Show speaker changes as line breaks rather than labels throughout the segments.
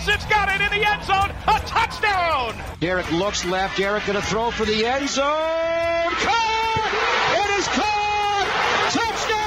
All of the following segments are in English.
throws, it's got it in the end zone, a touchdown!
Derek looks left, Derek gonna throw for the end zone, caught! It is caught! Touchdown!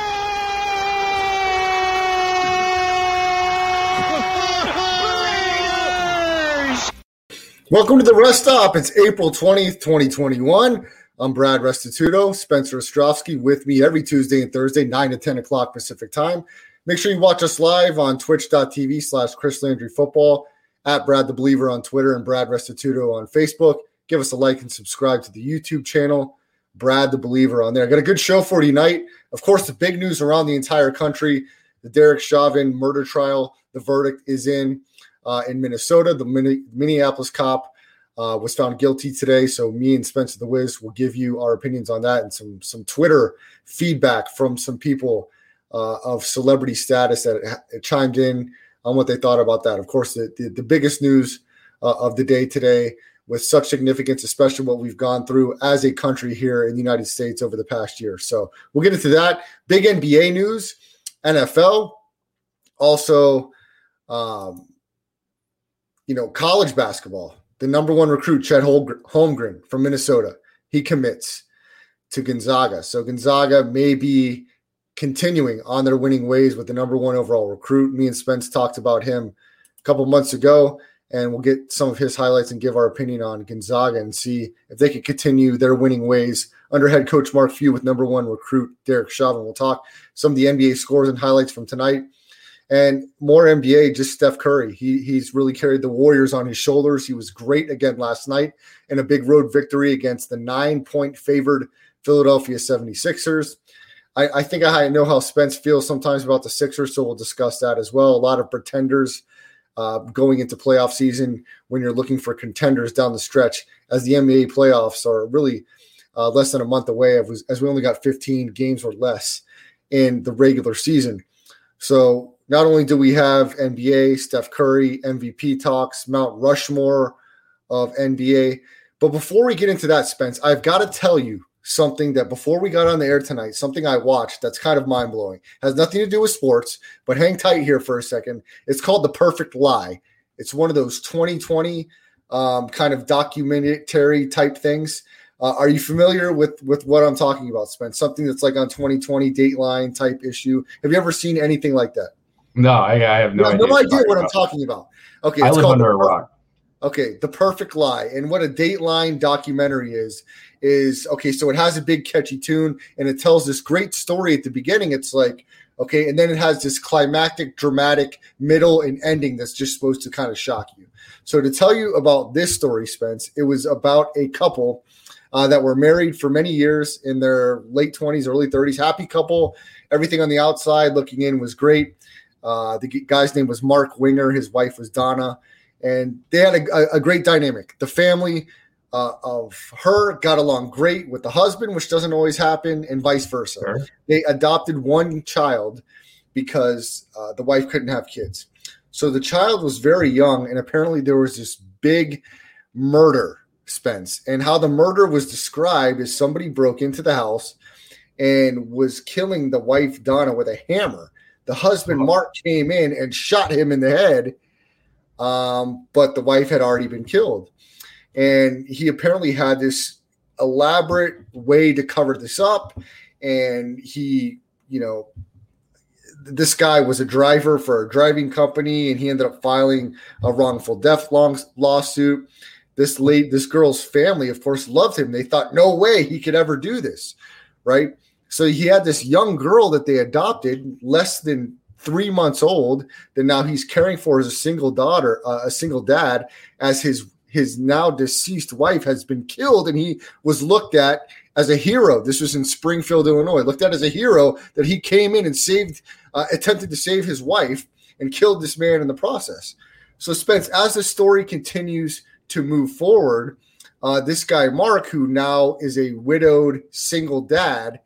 Welcome to the Rest Stop. It's April 20th, 2021. I'm Brad Restituto, Spencer Ostrovsky with me every Tuesday and Thursday, 9 to 10 o'clock Pacific time. Make sure you watch us live on twitch.tv slash Chris Landry Football, at Brad the Believer on Twitter and Brad Restituto on Facebook. Give us a like and subscribe to the YouTube channel, Brad the Believer on there. Got a good show for tonight. Of course, the big news around the entire country, the Derek Chauvin murder trial. The verdict is in uh, in Minnesota. The Minneapolis cop uh, was found guilty today. So me and Spencer the Wiz will give you our opinions on that and some some Twitter feedback from some people uh, of celebrity status that chimed in on what they thought about that. Of course, the the, the biggest news uh, of the day today with such significance, especially what we've gone through as a country here in the United States over the past year. So we'll get into that. Big NBA news, NFL, also, um, you know, college basketball the number one recruit, Chet Holmgren from Minnesota, he commits to Gonzaga. So Gonzaga may be continuing on their winning ways with the number one overall recruit. Me and Spence talked about him a couple months ago, and we'll get some of his highlights and give our opinion on Gonzaga and see if they can continue their winning ways under head coach Mark Few with number one recruit Derek Chauvin. We'll talk some of the NBA scores and highlights from tonight. And more NBA, just Steph Curry. He he's really carried the Warriors on his shoulders. He was great again last night in a big road victory against the nine point favored Philadelphia 76ers. I, I think I know how Spence feels sometimes about the Sixers, so we'll discuss that as well. A lot of pretenders uh, going into playoff season when you're looking for contenders down the stretch, as the NBA playoffs are really uh, less than a month away, as we only got 15 games or less in the regular season. So not only do we have NBA, Steph Curry, MVP talks, Mount Rushmore of NBA, but before we get into that, Spence, I've got to tell you something that before we got on the air tonight, something I watched that's kind of mind blowing. Has nothing to do with sports, but hang tight here for a second. It's called The Perfect Lie. It's one of those 2020 um, kind of documentary type things. Uh, are you familiar with with what I'm talking about, Spence? Something that's like on 2020 Dateline type issue. Have you ever seen anything like that?
No, I, I have no,
idea.
No
idea what I'm talking about. Okay,
I live under a rock.
Okay, the perfect lie, and what a Dateline documentary is is okay. So it has a big catchy tune, and it tells this great story at the beginning. It's like okay, and then it has this climactic, dramatic middle and ending that's just supposed to kind of shock you. So to tell you about this story, Spence, it was about a couple uh, that were married for many years in their late 20s, early 30s. Happy couple. Everything on the outside looking in was great. Uh, the guy's name was Mark Winger. His wife was Donna, and they had a, a great dynamic. The family uh, of her got along great with the husband, which doesn't always happen, and vice versa. Sure. They adopted one child because uh, the wife couldn't have kids. So the child was very young, and apparently there was this big murder, Spence. And how the murder was described is somebody broke into the house and was killing the wife Donna with a hammer the husband, uh-huh. Mark, came in and shot him in the head, um, but the wife had already been killed. And he apparently had this elaborate way to cover this up. And he, you know, this guy was a driver for a driving company and he ended up filing a wrongful death long, lawsuit. This late, this girl's family, of course, loved him. They thought, no way he could ever do this, right? So he had this young girl that they adopted, less than three months old, that now he's caring for as a single daughter, uh, a single dad, as his his now deceased wife has been killed, and he was looked at as a hero. This was in Springfield, Illinois. Looked at as a hero that he came in and saved, uh, attempted to save his wife, and killed this man in the process. So Spence, as the story continues to move forward, uh, this guy Mark, who now is a widowed single dad,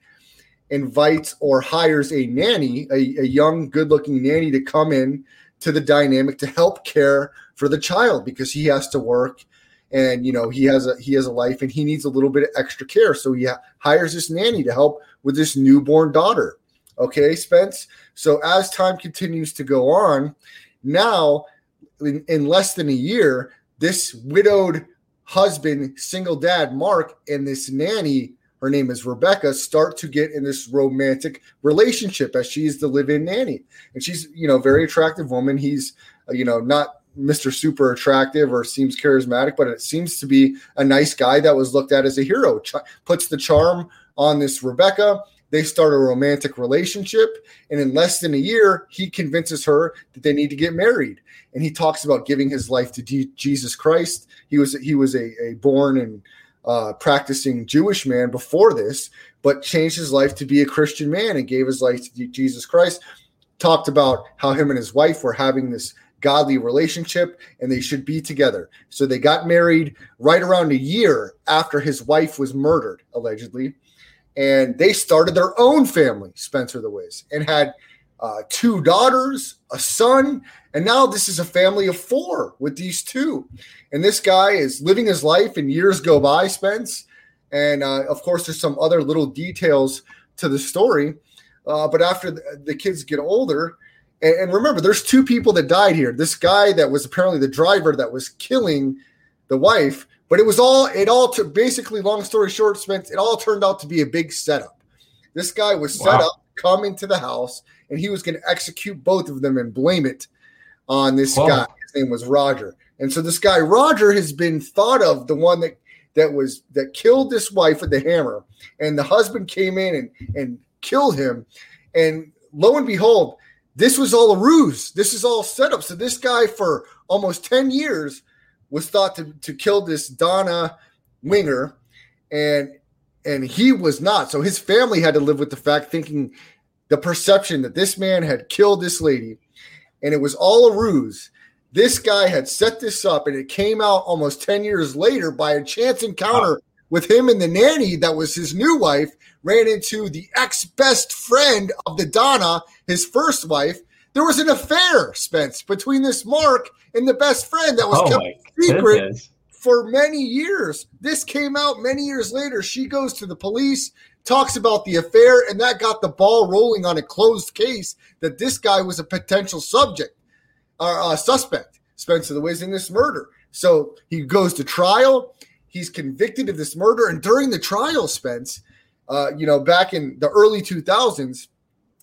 invites or hires a nanny, a, a young, good looking nanny to come in to the dynamic to help care for the child because he has to work and you know he has a he has a life and he needs a little bit of extra care so he hires this nanny to help with this newborn daughter okay spence so as time continues to go on now in, in less than a year, this widowed husband, single dad, Mark, and this nanny, her name is Rebecca, start to get in this romantic relationship as she's the live in nanny. And she's, you know, very attractive woman. He's, you know, not Mr. Super attractive or seems charismatic, but it seems to be a nice guy that was looked at as a hero. Ch- puts the charm on this Rebecca. They start a romantic relationship, and in less than a year, he convinces her that they need to get married. And he talks about giving his life to D- Jesus Christ. He was he was a, a born and uh, practicing Jewish man before this, but changed his life to be a Christian man and gave his life to Jesus Christ. Talked about how him and his wife were having this godly relationship and they should be together. So they got married right around a year after his wife was murdered, allegedly. And they started their own family, Spencer the Wiz, and had uh, two daughters, a son, and now this is a family of four with these two. And this guy is living his life, and years go by, Spence. And uh, of course, there's some other little details to the story. Uh, but after the, the kids get older, and, and remember, there's two people that died here. This guy that was apparently the driver that was killing the wife, but it was all it all to basically long story short, Spence, it all turned out to be a big setup. This guy was set
Wow.
up, come into the house, and he was going to execute both of them and blame it on this
Whoa.
guy. His name was Roger. And so this guy Roger has been thought of the one that that was that killed this wife with the hammer, and the husband came in and and killed him. And lo and behold, this was all a ruse. This is all set up. So this guy for almost 10 years was thought to, to kill this Donna Winger, and and he was not. So his family had to live with the fact, thinking the perception that this man had killed this lady, and it was all a ruse. This guy had set this up, and it came out almost 10 years later by a chance encounter with him and the nanny that was his new wife, ran into the ex best friend of the Donna, his first wife. There was an affair, Spence, between this Mark and the best friend that was
Oh
kept secret
goodness.
for many years. This came out many years later. She goes to the police, talks about the affair, and that got the ball rolling on a closed case that this guy was a potential subject or uh, suspect, Spencer the Wiz, in this murder. So he goes to trial. He's convicted of this murder, and during the trial, Spence, uh, you know, back in the early 2000s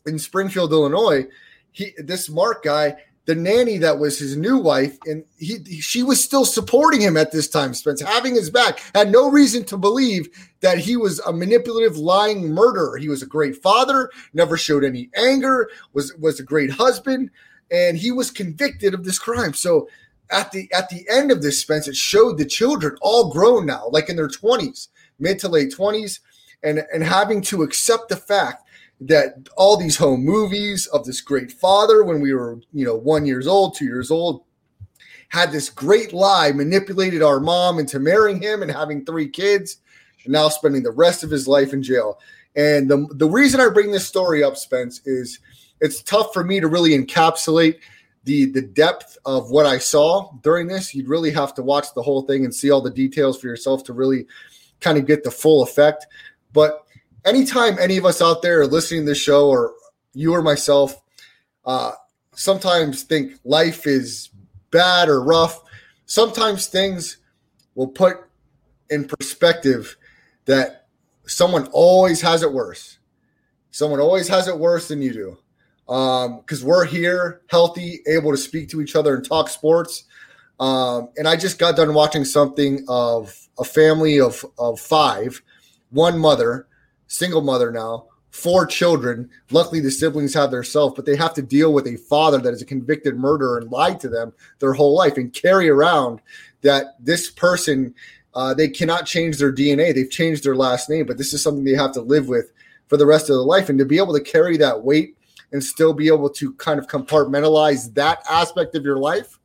in Springfield, Illinois, he this Mark guy the nanny that was his new wife, and he, he- she was still supporting him at this time. Spence having his back had no reason to believe that he was a manipulative, lying murderer. He was a great father, never showed any anger, was was a great husband, and he was convicted of this crime. So at the at the end of this, Spence, it showed the children all grown now, like in their twenties, mid to late twenties, and and having to accept the fact that all these home movies of this great father when we were you know one years old two years old had this great lie manipulated our mom into marrying him and having three kids and now spending the rest of his life in jail. And the, the reason i bring this story up spence is it's tough for me to really encapsulate the the depth of what i saw during this. You'd really have to watch the whole thing and see all the details for yourself to really kind of get the full effect but anytime any of us out there are listening to this show or you or myself uh, sometimes think life is bad or rough sometimes things will put in perspective that someone always has it worse. Someone always has it worse than you do. Because we're here healthy able to speak to each other and talk sports. Um, and i just got done watching something of a family of, of five one mother single mother now, four children. Luckily, the siblings have their self, but they have to deal with a father that is a convicted murderer and lied to them their whole life and carry around that this person, uh, they cannot change their DNA. They've changed their last name, but this is something they have to live with for the rest of their life. And to be able to carry that weight and still be able to kind of compartmentalize that aspect of your life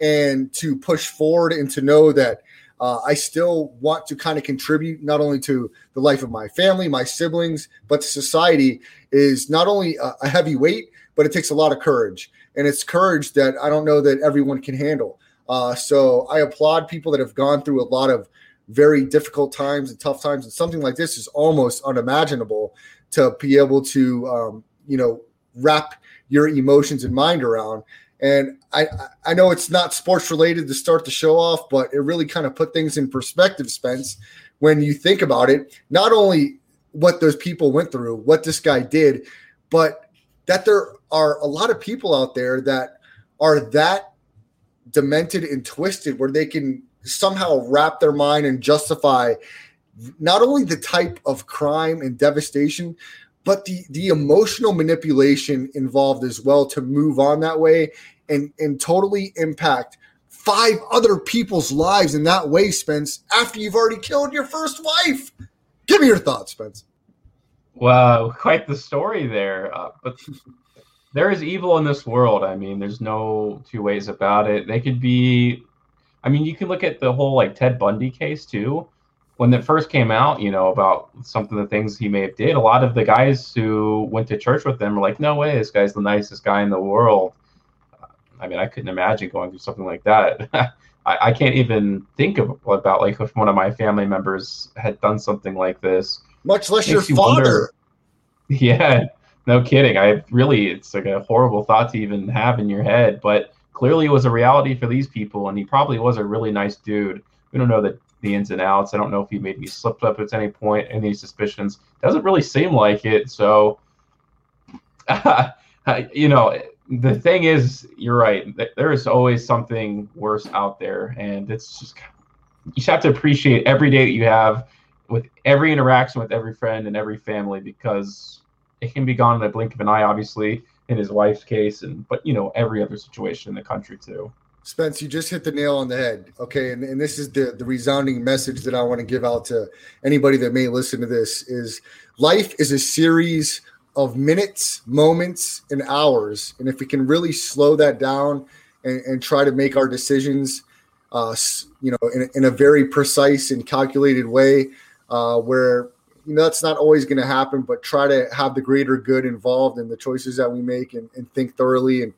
and to push forward and to know that uh, I still want to kind of contribute not only to the life of my family, my siblings, but society is not only a, a heavy weight, but it takes a lot of courage. And it's courage that I don't know that everyone can handle. Uh, so I applaud people that have gone through a lot of very difficult times and tough times. And something like this is almost unimaginable to be able to, um, you know, wrap your emotions and mind around. And I, I know it's not sports related to start the show off, but it really kind of put things in perspective, Spence, when you think about it. Not only what those people went through, what this guy did, but that there are a lot of people out there that are that demented and twisted where they can somehow wrap their mind and justify not only the type of crime and devastation, but the the emotional manipulation involved as well to move on that way and and totally impact five other people's lives in that way, Spence, after you've already killed your first wife. Give me your thoughts, Spence.
Well, quite the story there. Uh, but there is evil in this world. I mean, there's no two ways about it. They could be. I mean, you can look at the whole like Ted Bundy case too. When it first came out, you know, about some of the things he may have did, a lot of the guys who went to church with him were like, "No way, this guy's the nicest guy in the world." I mean, I couldn't imagine going through something like that. I, I, can't even think of about like if one of my family members had done something like this.
Much less your you father. Wonder,
yeah, no kidding. I really, it's like a horrible thought to even have in your head, but clearly it was a reality for these people, and he probably was a really nice dude. We don't know the, the ins and outs. I don't know if he maybe slipped up at any point, any suspicions. Doesn't really seem like it. So, you know, the thing is, you're right. There is always something worse out there, and it's just you just have to appreciate every day that you have with every interaction with every friend and every family because it can be gone in a blink of an eye. Obviously, in his wife's case, and but you know every other situation in the country too.
Spence, you just hit the nail on the head. Okay, and, and this is the the resounding message that I want to give out to anybody that may listen to this: is life is a series of minutes, moments, and hours. And if we can really slow that down and, and try to make our decisions, uh, you know, in, in, a very precise and calculated way, uh, where you know that's not always going to happen, but try to have the greater good involved in the choices that we make and, and think thoroughly. And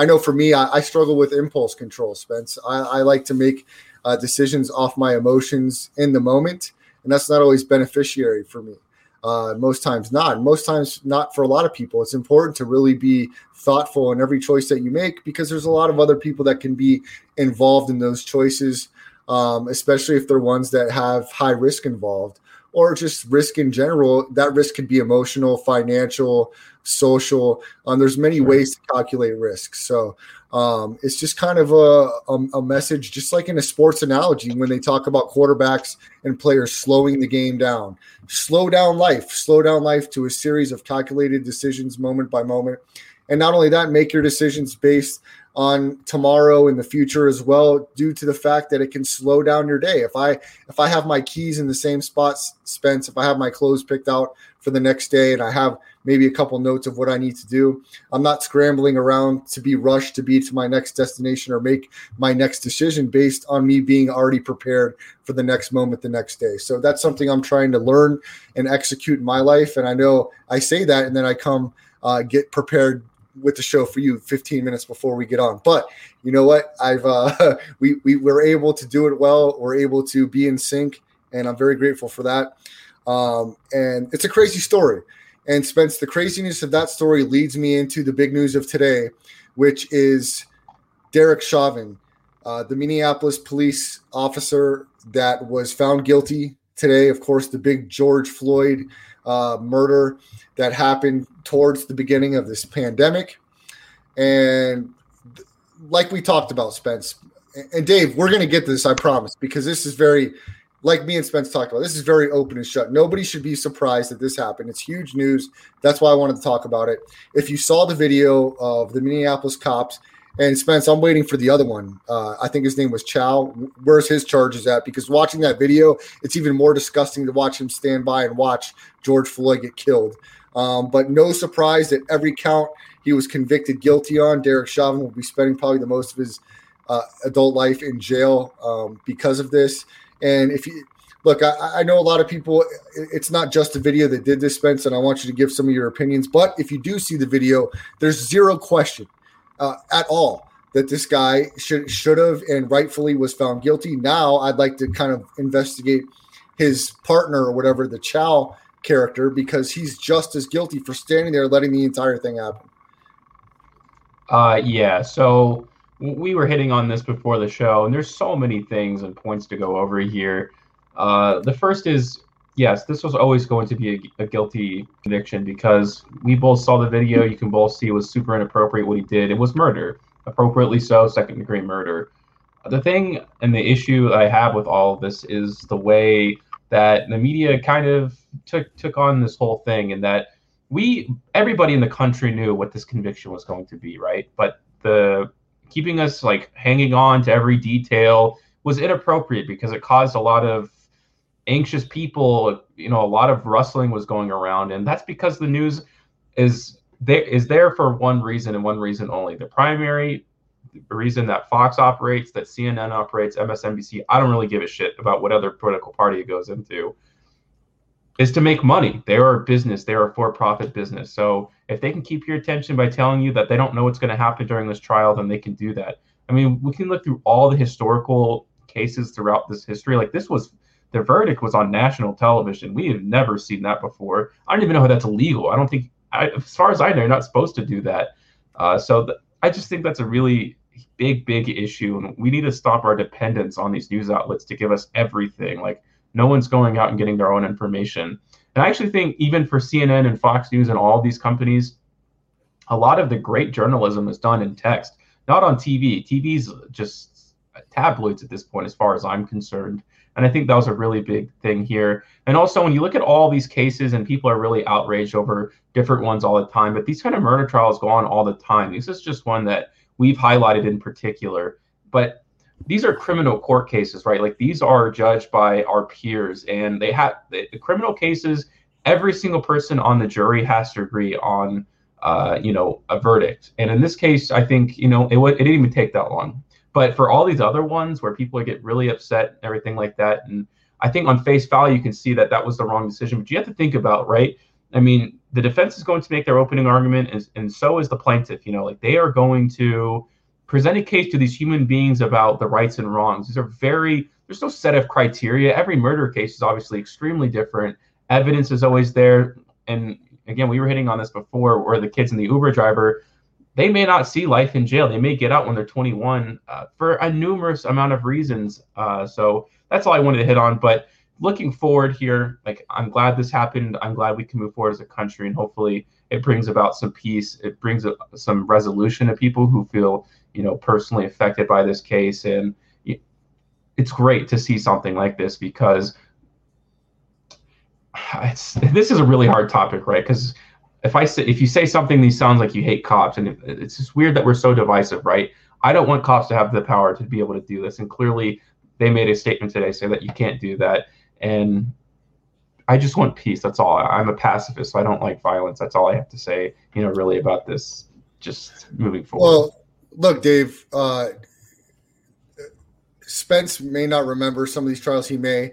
I know for me, I, I struggle with impulse control, Spence. I, I like to make uh, decisions off my emotions in the moment, and that's not always beneficiary for me. Uh, most times not. Most times not for a lot of people. It's important to really be thoughtful in every choice that you make because there's a lot of other people that can be involved in those choices, um, especially if they're ones that have high risk involved or just risk in general. That risk could be emotional, financial, social. Um, there's many ways to calculate risk. So um, it's just kind of a, a, a, message, just like in a sports analogy, when they talk about quarterbacks and players slowing the game down. Slow down life, slow down life to a series of calculated decisions moment by moment. And not only that, make your decisions based on tomorrow in the future as well due to the fact that it can slow down your day. If i if i have my keys in the same spots spence if i have my clothes picked out for the next day and i have maybe a couple notes of what i need to do i'm not scrambling around to be rushed to be to my next destination or make my next decision based on me being already prepared for the next moment the next day. So that's something i'm trying to learn and execute in my life. And i know i say that and then i come uh, get prepared with the show for you 15 minutes before we get on. But you know what? I've uh, we we were able to do it well. We're able to be in sync, and I'm very grateful for that. Um, and it's a crazy story. And Spence, the craziness of that story leads me into the big news of today, which is Derek Chauvin, uh, the Minneapolis police officer that was found guilty today. Of course, the big George Floyd uh, murder that happened towards the beginning of this pandemic. And like we talked about, Spence and Dave, we're going to get this, I promise, because this is very, like me and Spence talked about, this is very open and shut. Nobody should be surprised that this happened. It's huge news. That's why I wanted to talk about it. If you saw the video of the Minneapolis cops, and Spence, I'm waiting for the other one. Uh, I think his name was Chow. Where's his charges at? Because watching that video, it's even more disgusting to watch him stand by and watch George Floyd get killed. Um, but no surprise that every count he was convicted guilty on, Derek Chauvin will be spending probably the most of his uh, adult life in jail um, because of this. And if you look, I, I, know a lot of people, it's not just the video that did this, Spence, and I want you to give some of your opinions. But if you do see the video, there's zero question uh, at all that this guy should should have and rightfully was found guilty. Now I'd like to kind of investigate his partner or whatever the Chow character because he's just as guilty for standing there letting the entire thing happen.
Uh, yeah. So we were hitting on this before the show, and there's so many things and points to go over here. Uh, the first is yes, this was always going to be a, a, guilty conviction because we both saw the video. You can both see it was super inappropriate what he did. It was murder, appropriately so, second degree murder. The thing and the issue I have with all of this is the way that the media kind of took took on this whole thing, and that we everybody in the country knew what this conviction was going to be, right? But the keeping us like hanging on to every detail was inappropriate because it caused a lot of anxious people you know a lot of rustling was going around and that's because the news is there is there for one reason and one reason only. The primary reason that fox operates that cnn operates msnbc i don't really give a shit about what other political party it goes into is to make money. They are a business. They are a for-profit business. So if they can keep your attention by telling you that they don't know what's going to happen during this trial then they can do that. I mean we can look through all the historical cases throughout this history. Like this was the verdict was on national television. We have never seen that before. I don't even know how that's legal. I don't think, I, as far as I know, you're not supposed to do that. Uh, so th- I just think that's a really big, big issue, and we need to stop our dependence on these news outlets to give us everything. Like no one's going out and getting their own information. And I actually think even for CNN and Fox News and all these companies, a lot of the great journalism is done in text, not on TV. TV's just tabloids at this point, as far as I'm concerned. And I think that was a really big thing here. And also, when you look at all these cases, and people are really outraged over different ones all the time, but these kind of murder trials go on all the time. This is just one that we've highlighted in particular. But these are criminal court cases, right? Like these are judged by our peers, and they have the, criminal cases. Every single person on the jury has to agree on, uh, you know, a verdict. And in this case, I think you know it, w- it didn't even take that long. But for all these other ones where people get really upset, and everything like that, and I think on face value you can see that that was the wrong decision. But you have to think about right. I mean, the defense is going to make their opening argument, and, and so is the plaintiff. You know, like they are going to present a case to these human beings about the rights and wrongs. These are very there's no set of criteria. Every murder case is obviously extremely different. Evidence is always there, and again, we were hitting on this before, where the kids and the Uber driver they may not see life in jail. They may get out when they're 21 uh, for a numerous amount of reasons. Uh, so that's all I wanted to hit on. But looking forward here, like I'm glad this happened. I'm glad we can move forward as a country, and hopefully it brings about some peace. It brings a, some resolution to people who feel, you know, personally affected by this case. And it's great to see something like this because it's this is a really hard topic, right? Because if I say if you say something these sounds like you hate cops, and it's just weird that we're so divisive, right? I don't want cops to have the power to be able to do this, and clearly they made a statement today saying that you can't do that, and I just want peace. That's all. I'm a pacifist, so I don't like violence. That's all I have to say. You know, really about this. Just moving forward.
Well, look, Dave. Uh, Spence may not remember some of these trials. He may,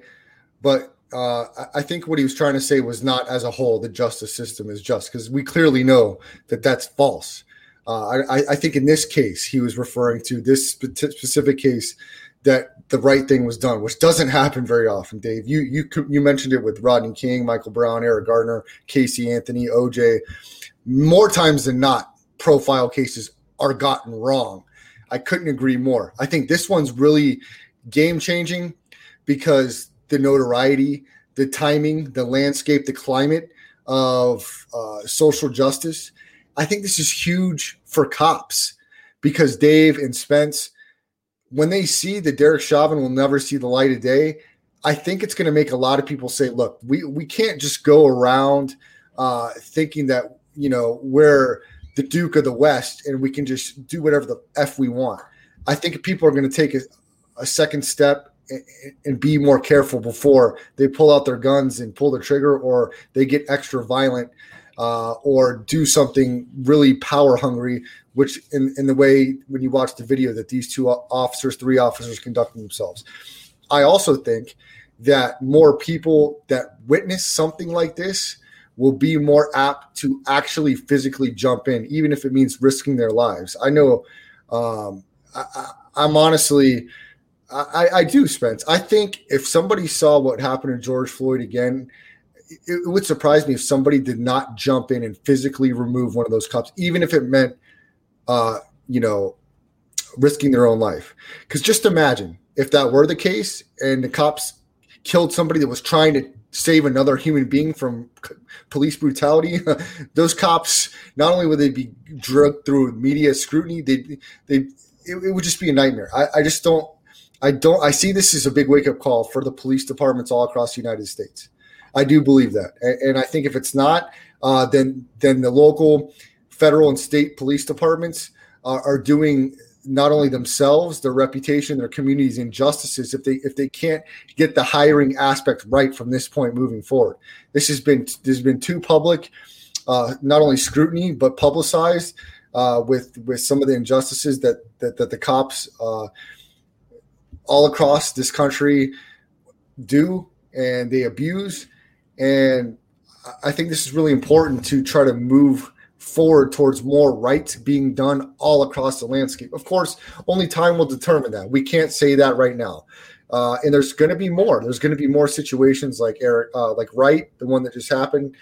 but uh, I think what he was trying to say was not as a whole the justice system is just because we clearly know that that's false. Uh, I, I, think in this case he was referring to this specific case that the right thing was done, which doesn't happen very often. Dave, you you you mentioned it with Rodney King, Michael Brown, Eric Gardner, Casey Anthony, OJ. More times than not, profile cases are gotten wrong. I couldn't agree more. I think this one's really game changing because the notoriety, the timing, the landscape, the climate of uh, social justice. I think this is huge for cops because Dave and Spence, when they see that Derek Chauvin will never see the light of day, I think it's going to make a lot of people say, "Look, we we can't just go around uh, thinking that you know we're the Duke of the West and we can just do whatever the f we want." I think people are going to take a, a second step and be more careful before they pull out their guns and pull the trigger or they get extra violent uh, or do something really power hungry which in, in the way when you watch the video that these two officers three officers conducting themselves. I also think that more people that witness something like this will be more apt to actually physically jump in even if it means risking their lives. I know um, I, i'm honestly I, I do, Spence. I think if somebody saw what happened to George Floyd again, it, would surprise me if somebody did not jump in and physically remove one of those cops, even if it meant uh, you know, risking their own life. Because just imagine if that were the case and the cops killed somebody that was trying to save another human being from police brutality. Those cops, not only would they be drugged through media scrutiny, they they it, it, would just be a nightmare. I, I just don't. I don't. I see this as a big wake up call for the police departments all across the United States. I do believe that, and, and I think if it's not, uh, then then the local, federal, and state police departments uh, are doing not only themselves, their reputation, their communities, injustices if they if they can't get the hiring aspect right from this point moving forward. This has been this has been too public, uh, not only scrutiny but publicized uh, with with some of the injustices that that, that the cops uh, all across this country do and they abuse. And I think this is really important to try to move forward towards more rights being done all across the landscape. Of course, only time will determine that. We can't say that right now. Uh, and there's going to be more. There's going to be more situations like Eric, uh, like Wright, the one that just happened.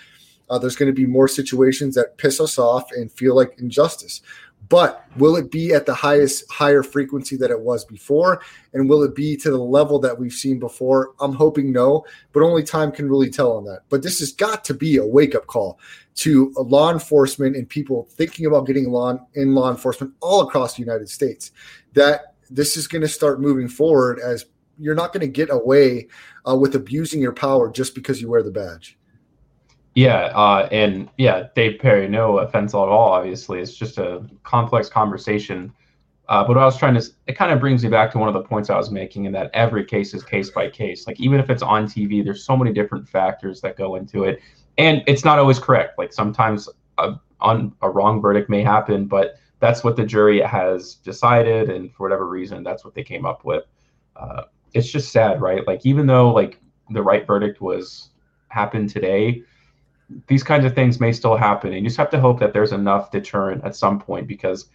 Uh, there's going to be more situations that piss us off and feel like injustice. But will it be at the highest, higher frequency that it was before? And will it be to the level that we've seen before? I'm hoping no, but only time can really tell on that. But this has got to be a wake up call to law enforcement and people thinking about getting law in law enforcement all across the United States. That this is going to start moving forward as you're not going to get away uh, with abusing your power just because you wear the badge.
Yeah, uh, and yeah, Dave Perry, no offense at all. Obviously, it's just a complex conversation. Uh, but what I was trying to, it kind of brings me back to one of the points I was making, in that every case is case by case. Like even if it's on TV, there's so many different factors that go into it, and it's not always correct. Like sometimes a, on a wrong verdict may happen, but that's what the jury has decided, and for whatever reason, that's what they came up with. Uh, it's just sad, right? Like even though like the right verdict was happened today these kinds of things may still happen. And you just have to hope that there's enough deterrent at some point because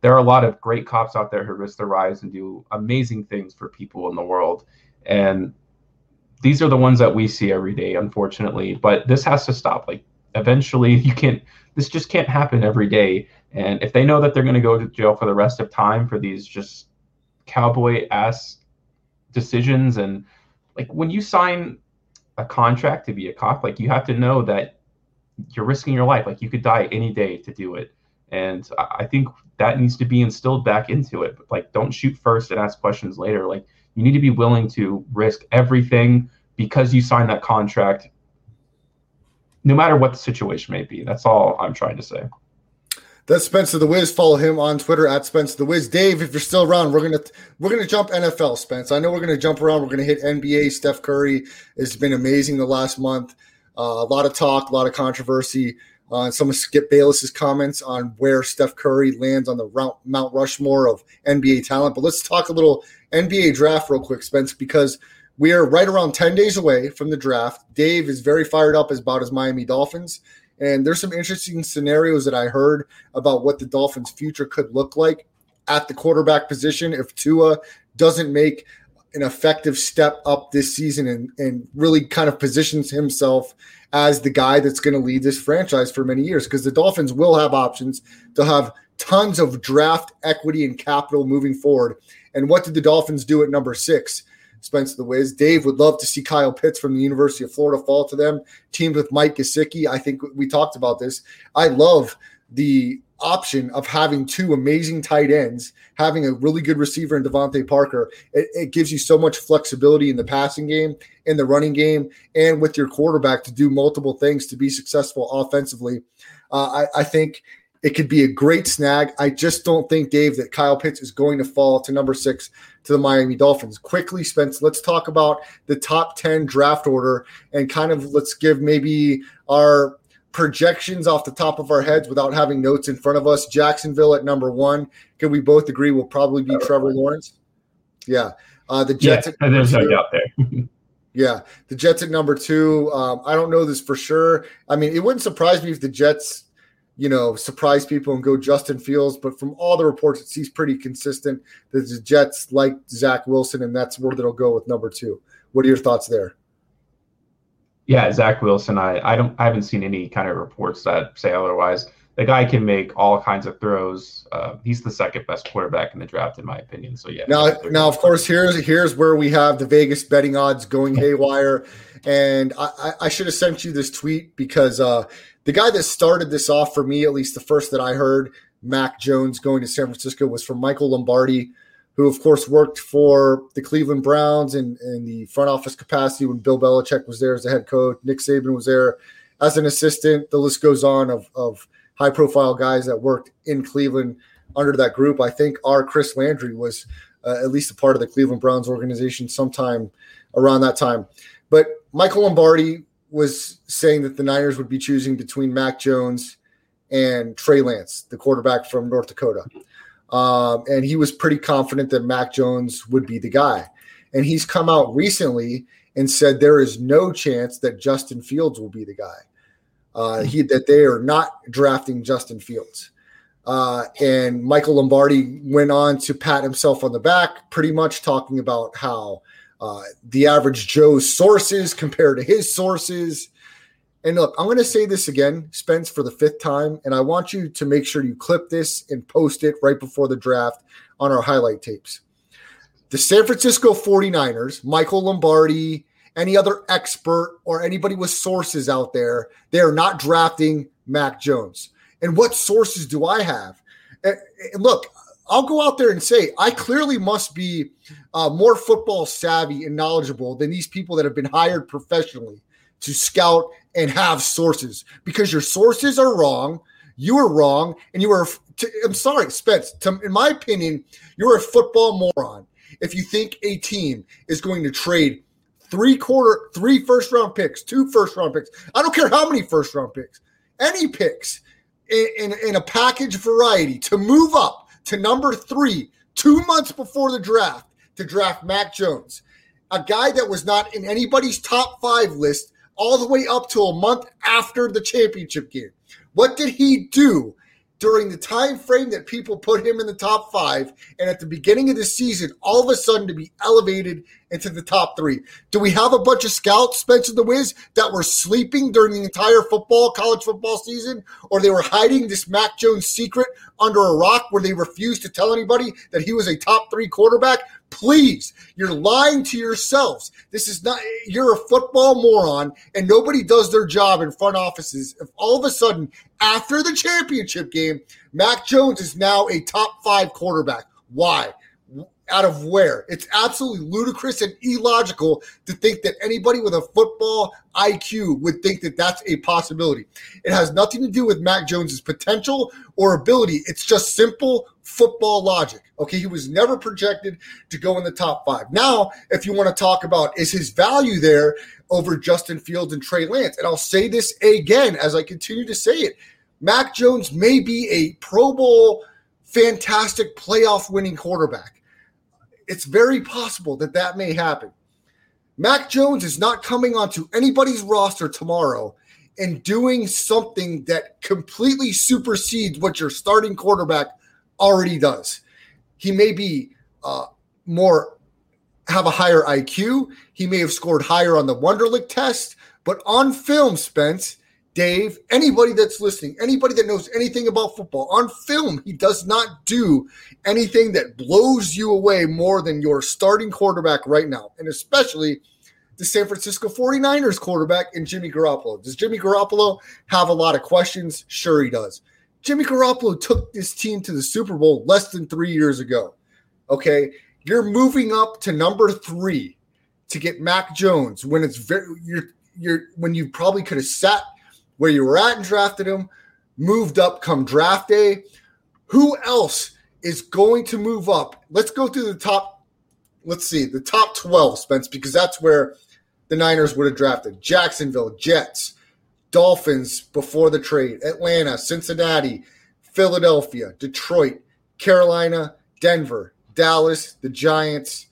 there are a lot of great cops out there who risk their lives and do amazing things for people in the world. And these are the ones that we see every day, unfortunately. But this has to stop. Like eventually you can't this just can't happen every day. And if they know that they're gonna go to jail for the rest of time for these just cowboy ass decisions and like when you sign a contract to be a cop, like you have to know that you're risking your life. Like you could die any day to do it. And I think that needs to be instilled back into it. Like, don't shoot first and ask questions later. Like, you need to be willing to risk everything because you signed that contract, no matter what the situation may be. That's all I'm trying to say.
That's Spencer the Wiz. Follow him on Twitter at Spencer the Wiz. Dave, if you're still around, we're gonna we're gonna jump NFL. Spence, I know we're gonna jump around. We're gonna hit NBA. Steph Curry has been amazing the last month. Uh, a lot of talk, a lot of controversy. Uh, some of Skip Bayless's comments on where Steph Curry lands on the Mount Rushmore of NBA talent. But let's talk a little NBA draft real quick, Spence, because we are right around 10 days away from the draft. Dave is very fired up as about his Miami Dolphins. And there's some interesting scenarios that I heard about what the Dolphins' future could look like at the quarterback position if Tua doesn't make an effective step up this season and, and really kind of positions himself as the guy that's going to lead this franchise for many years because the Dolphins will have options. They'll have tons of draft equity and capital moving forward. And what did the Dolphins do at number six? Spencer the Wiz. Dave would love to see Kyle Pitts from the University of Florida fall to them. Teamed with Mike Gesicki. I think we talked about this. I love the option of having two amazing tight ends, having a really good receiver in DeVante Parker. It, it, gives you so much flexibility in the passing game, in the running game, and with your quarterback to do multiple things to be successful offensively. Uh, I, I think it could be a great snag. I just don't think, Dave, that Kyle Pitts is going to fall to number six to the Miami Dolphins. Quickly, Spence, let's talk about the top 10 draft order and kind of let's give maybe our projections off the top of our heads without having notes in front of us. Jacksonville at number one. Can we both agree will probably be Trevor Lawrence? Yeah. Uh, the Jets.
Yeah, there's no doubt there.
yeah. The Jets at number two. Um, I don't know this for sure. I mean, it wouldn't surprise me if the Jets you know, surprise people and go Justin Fields. But from all the reports, it seems pretty consistent that the Jets like Zach Wilson, and that's where they'll go with number two. What are your thoughts there?
Yeah, Zach Wilson. I, I don't I haven't seen any kind of reports that say otherwise. the guy can make all kinds of throws. Uh, he's the second best quarterback in the draft, in my opinion. So yeah.
Now, now of course, here's here's where we have the Vegas betting odds going haywire, and I, I should have sent you this tweet because uh, the guy that started this off for me, at least the first that I heard, Mac Jones going to San Francisco, was from Michael Lombardi, who of course worked for the Cleveland Browns in, in the front office capacity when Bill Belichick was there as the head coach. Nick Saban was there as an assistant. The list goes on of of high profile guys that worked in Cleveland under that group. I think our Chris Landry was uh, at least a part of the Cleveland Browns organization sometime around that time. But Michael Lombardi was saying that the Niners would be choosing between Mac Jones and Trey Lance, the quarterback from North Dakota. Um, and he was pretty confident that Mac Jones would be the guy. And he's come out recently and said there is no chance that Justin Fields will be the guy uh, he that they are not drafting Justin Fields. Uh, and Michael Lombardi went on to pat himself on the back, pretty much talking about how uh, the average Joe's sources compared to his sources. And look, I'm going to say this again, Spence, for the fifth time, and I want you to make sure you clip this and post it right before the draft on our highlight tapes. The San Francisco 49ers, Michael Lombardi, any other expert or anybody with sources out there, they are not drafting Mac Jones. And what sources do I have? And, look, I'll go out there and say I clearly must be uh, more football savvy and knowledgeable than these people that have been hired professionally to scout and have sources because your sources are wrong. You are wrong, and you are. I'm sorry, Spence. In my opinion, you're a football moron if you think a team is going to trade three quarter, three first round picks, two first round picks. I don't care how many first round picks, any picks in, in, in a package variety to move up to number three two months before the draft to draft Mac Jones, a guy that was not in anybody's top five list all the way up to a month after the championship game. What did he do during the time frame that people put him in the top five and at the beginning of the season all of a sudden to be elevated into the top three do we have a bunch of scouts spencer the wiz that were sleeping during the entire football college football season or they were hiding this mac jones secret under a rock where they refused to tell anybody that he was a top three quarterback Please, you're lying to yourselves. This is not, you're a football moron, and nobody does their job in front offices. If all of a sudden, after the championship game, Mac Jones is now a top five quarterback. Why? Out of where? It's absolutely ludicrous and illogical to think that anybody with a football IQ would think that that's a possibility. It has nothing to do with Mac Jones's potential or ability. It's just simple football logic. Okay, he was never projected to go in the top five. Now, if you want to talk about is his value there over Justin Fields and Trey Lance, and I'll say this again as I continue to say it, Mac Jones may be a Pro Bowl fantastic playoff winning quarterback it's very possible that that may happen. Mac Jones is not coming onto anybody's roster tomorrow and doing something that completely supersedes what your starting quarterback already does. He may be uh, more have a higher IQ. He may have scored higher on the Wonderlic test, but on film, Spence, Dave, anybody that's listening, anybody that knows anything about football, on film, he does not do anything that blows you away more than your starting quarterback right now, and especially the San Francisco 49ers quarterback and Jimmy Garoppolo. Does Jimmy Garoppolo have a lot of questions? Sure, he does. Jimmy Garoppolo took this team to the Super Bowl less than three years ago. Okay. You're moving up to number three to get Mac Jones when it's very, you're, you're, when you probably could have sat where you were at and drafted him, moved up come draft day. Who else is going to move up? Let's go through the top. Let's see the top 12, Spence, because that's where the Niners would have drafted Jacksonville, Jets, Dolphins before the trade, Atlanta, Cincinnati, Philadelphia, Detroit, Carolina, Denver, Dallas, the Giants,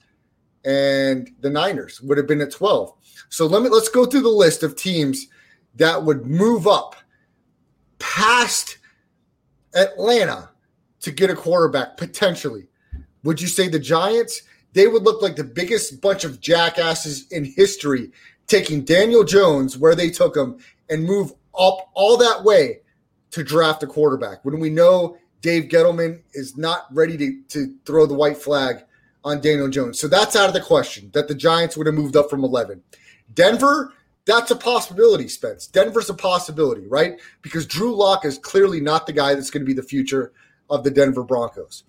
and the Niners would have been at 12. So let me let's go through the list of teams that would move up past Atlanta to get a quarterback potentially. Would you say the Giants? They would look like the biggest bunch of jackasses in history taking Daniel Jones where they took him and move up all that way to draft a quarterback when we know Dave Gettleman is not ready to, to throw the white flag on Daniel Jones. So that's out of the question that the Giants would have moved up from 11. Denver, that's a possibility, Spence. Denver's a possibility, right? Because Drew Lock is clearly not the guy that's going to be the future of the Denver Broncos.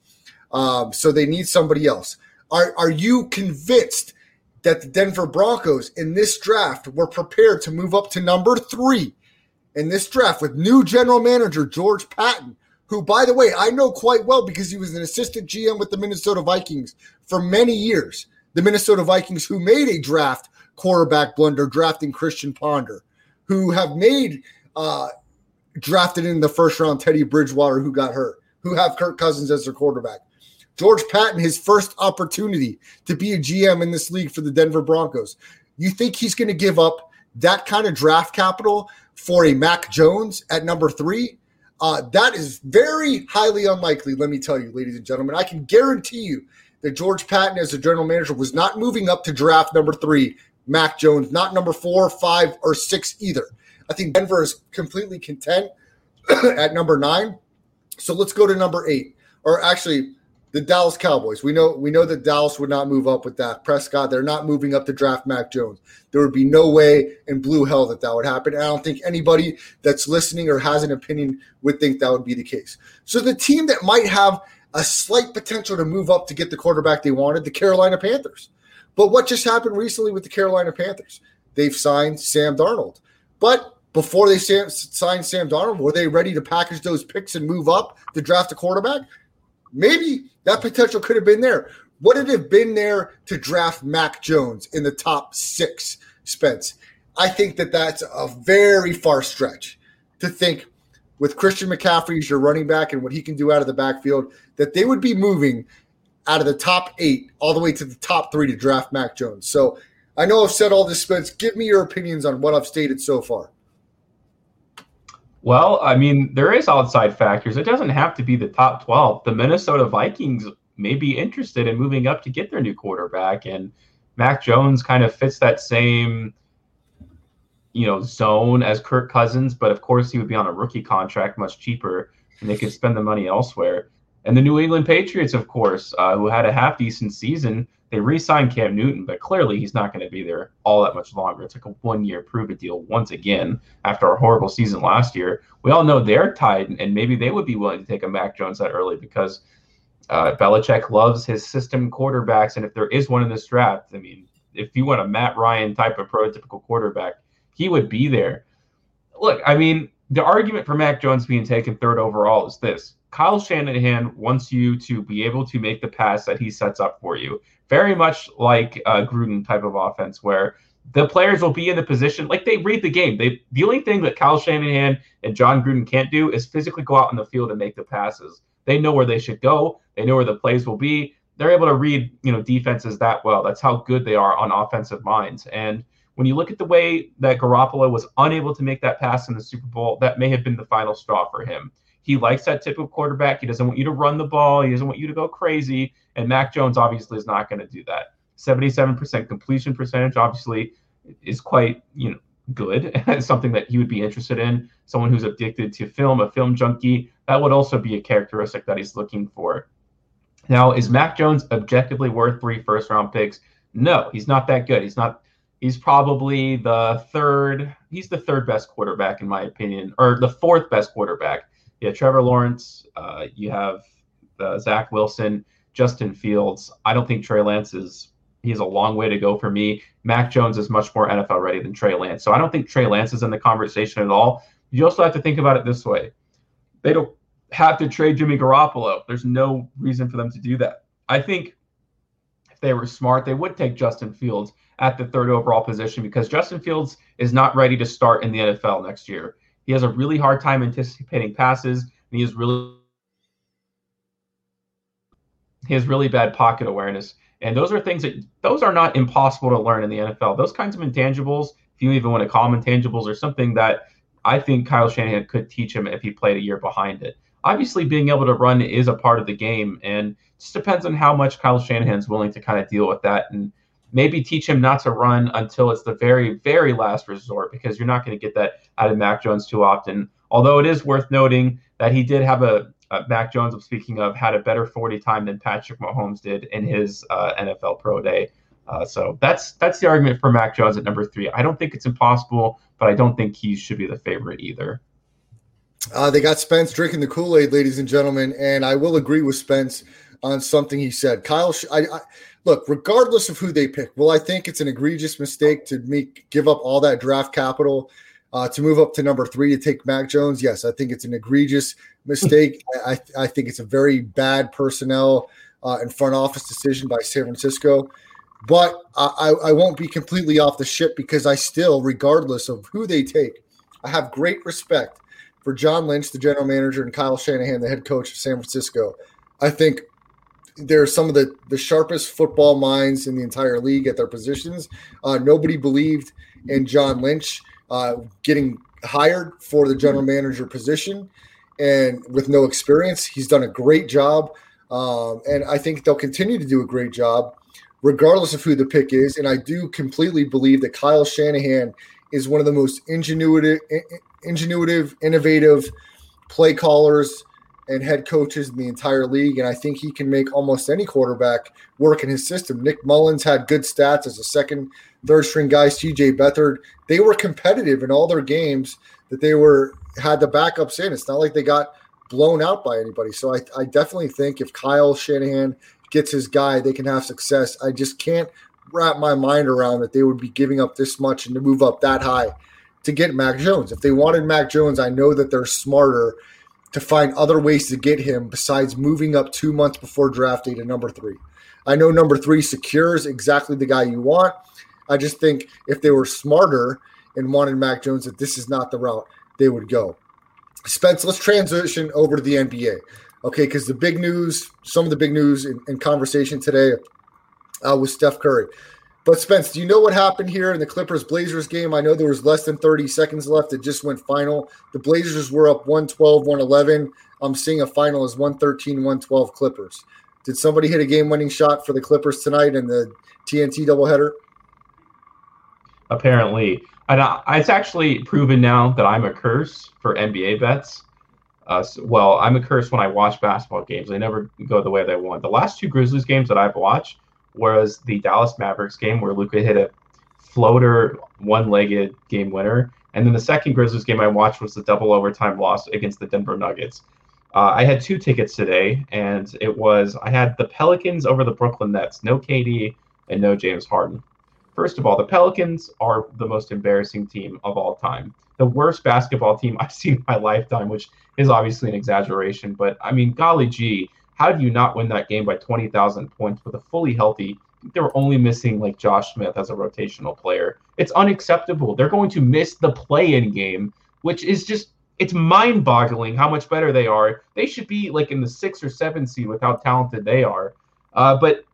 Um, so they need somebody else. Are, are you convinced that the Denver Broncos in this draft were prepared to move up to number three in this draft with new general manager George Paton, who, by the way, I know quite well because he was an assistant GM with the Minnesota Vikings for many years. The Minnesota Vikings, who made a draft quarterback blunder, drafting Christian Ponder, who have made uh, drafted in the first round Teddy Bridgewater, who got hurt, who have Kirk Cousins as their quarterback. George Paton, his first opportunity to be a GM in this league for the Denver Broncos. You think he's going to give up that kind of draft capital for a Mac Jones at number three? Uh, that is very highly unlikely, let me tell you, ladies and gentlemen. I can guarantee you that George Paton, as a general manager, was not moving up to draft number three, Mac Jones, not number four, five, or six either. I think Denver is completely content at number nine. So let's go to number eight. Or actually, the Dallas Cowboys. We know we know that Dallas would not move up with Dak Prescott. They're not moving up to draft Mac Jones. There would be no way in blue hell that that would happen. I don't think anybody that's listening or has an opinion would think that would be the case. So the team that might have a slight potential to move up to get the quarterback they wanted, the Carolina Panthers. But what just happened recently with the Carolina Panthers? They've signed Sam Darnold. But before they signed Sam Darnold, were they ready to package those picks and move up to draft a quarterback? Maybe that potential could have been there. Would it have been there to draft Mac Jones in the top six, Spence? I think that that's a very far stretch to think with Christian McCaffrey as your running back and what he can do out of the backfield that they would be moving out of the top eight all the way to the top three to draft Mac Jones. So I know I've said all this, Spence. Give me your opinions on what I've stated so far.
Well, I mean, there is outside factors. It doesn't have to be the top 12. The Minnesota Vikings may be interested in moving up to get their new quarterback and Mac Jones kind of fits that same you know zone as Kirk Cousins, but of course he would be on a rookie contract much cheaper and they could spend the money elsewhere. And the New England Patriots, of course, uh, who had a half decent season, they re-signed Cam Newton, but clearly he's not going to be there all that much longer. It's like a one-year prove-it deal once again after a horrible season last year. We all know they're tied, and maybe they would be willing to take a Mac Jones that early because uh, Belichick loves his system quarterbacks, and if there is one in this draft, I mean, if you want a Matt Ryan type of prototypical quarterback, he would be there. Look, I mean, the argument for Mac Jones being taken third overall is this: Kyle Shanahan wants you to be able to make the pass that he sets up for you very much like a Gruden type of offense where the players will be in the position like they read the game. They the only thing that Kyle Shanahan and Jon Gruden can't do is physically go out on the field and make the passes. They know where they should go. They know where the plays will be. They're able to read, you know, defenses that well. That's how good they are on offensive minds. And when you look at the way that Garoppolo was unable to make that pass in the Super Bowl, that may have been the final straw for him. He likes that typical quarterback. He doesn't want you to run the ball. He doesn't want you to go crazy. And Mac Jones obviously is not going to do that. 77% completion percentage obviously is quite, you know, good. something that he would be interested in. Someone who's addicted to film, a film junkie, that would also be a characteristic that he's looking for. Now, is Mac Jones objectively worth three first round picks? No, he's not that good. He's not he's probably the third he's the third best quarterback in my opinion or the fourth best quarterback yeah, Trevor Lawrence. Uh, you have uh, Zach Wilson, Justin Fields. I don't think Trey Lance is. He's a long way to go for me. Mac Jones is much more NFL ready than Trey Lance, so I don't think Trey Lance is in the conversation at all. You also have to think about it this way: they don't have to trade Jimmy Garoppolo. There's no reason for them to do that. I think they were smart, they would take Justin Fields at the third overall position because Justin Fields is not ready to start in the NFL next year. He has a really hard time anticipating passes, and he is really he has really bad pocket awareness. And those are things that those are not impossible to learn in the NFL. Those kinds of intangibles, if you even want to call them intangibles, are something that I think Kyle Shanahan could teach him if he played a year behind it. Obviously, being able to run is a part of the game, and just depends on how much Kyle Shanahan's willing to kind of deal with that and maybe teach him not to run until it's the very, very last resort because you're not going to get that out of Mac Jones too often. Although it is worth noting that he did have a, Mac Jones, I'm speaking of, had a better 40 time than Patrick Mahomes did in his uh, NFL Pro Day. Uh, so that's that's the argument for Mac Jones at number three. I don't think it's impossible, but I don't think he should be the favorite either.
Uh, they got Spence drinking the Kool Aid, ladies and gentlemen, and I will agree with Spence on something he said. Kyle, I, I, look, regardless of who they pick, well, I think it's an egregious mistake to make give up all that draft capital uh, to move up to number three to take Mac Jones. Yes, I think it's an egregious mistake. I, I think it's a very bad personnel uh, and front office decision by San Francisco. But I, I won't be completely off the ship because I still, regardless of who they take, I have great respect for John Lynch, the general manager, and Kyle Shanahan, the head coach of San Francisco. I think they're some of the, the sharpest football minds in the entire league at their positions. Uh, nobody believed in John Lynch uh, getting hired for the general manager position and with no experience. He's done a great job. Um, and I think they'll continue to do a great job regardless of who the pick is. And I do completely believe that Kyle Shanahan is one of the most ingenuitive, ingenuitive, innovative play callers and head coaches in the entire league. And I think he can make almost any quarterback work in his system. Nick Mullens had good stats as a second, third string guy. CJ Beathard, they were competitive in all their games that they were had the backups in. It's not like they got blown out by anybody. So I, I definitely think if Kyle Shanahan gets his guy, they can have success. I just can't wrap my mind around that they would be giving up this much and to move up that high to get Mac Jones. If they wanted Mac Jones, I know that they're smarter to find other ways to get him besides moving up two months before draft day to number three. I know number three secures exactly the guy you want. I just think if they were smarter and wanted Mac Jones, that this is not the route they would go. Spence, let's transition over to the NBA. Okay, because the big news, some of the big news in, conversation today uh, was Steph Curry. But Spence, do you know what happened here in the Clippers Blazers game? I know there was less than 30 seconds left. It just went final. The Blazers were up 112, 111. I'm seeing a final as 113, 112 Clippers. Did somebody hit a game winning shot for the Clippers tonight in the TNT doubleheader?
Apparently. And it's actually proven now that I'm a curse for NBA bets. Uh, so, well, I'm a curse when I watch basketball games. They never go the way they want. The last two Grizzlies games that I've watched was the Dallas Mavericks game where Luka hit a floater one-legged game winner, and then the second Grizzlies game I watched was the double overtime loss against the Denver Nuggets. Uh, I had two tickets today, and it was I had the Pelicans over the Brooklyn Nets. No KD and no James Harden. First of all, the Pelicans are the most embarrassing team of all time. The worst basketball team I've seen in my lifetime, which is obviously an exaggeration. But I mean, golly gee, how do you not win that game by 20,000 points with a fully healthy? They were only missing like Josh Smith as a rotational player. It's unacceptable. They're going to miss the play in game, which is just it's mind boggling how much better they are. They should be like in the six or seven seed with how talented they are. Uh, but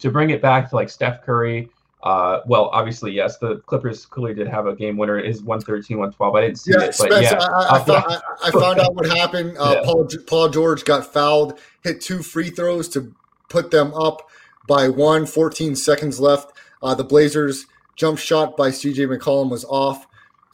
to bring it back to like Steph Curry, uh, well, obviously, yes, the Clippers clearly did have a game winner. It is 113, 112. I didn't see
yeah,
it,
but Spence, yeah. I, I, found, I, I, found out what happened. Uh, yeah. Paul, Paul George got fouled, hit two free throws to put them up by one, 14 seconds left. Uh, the Blazers jump shot by CJ McCollum was off.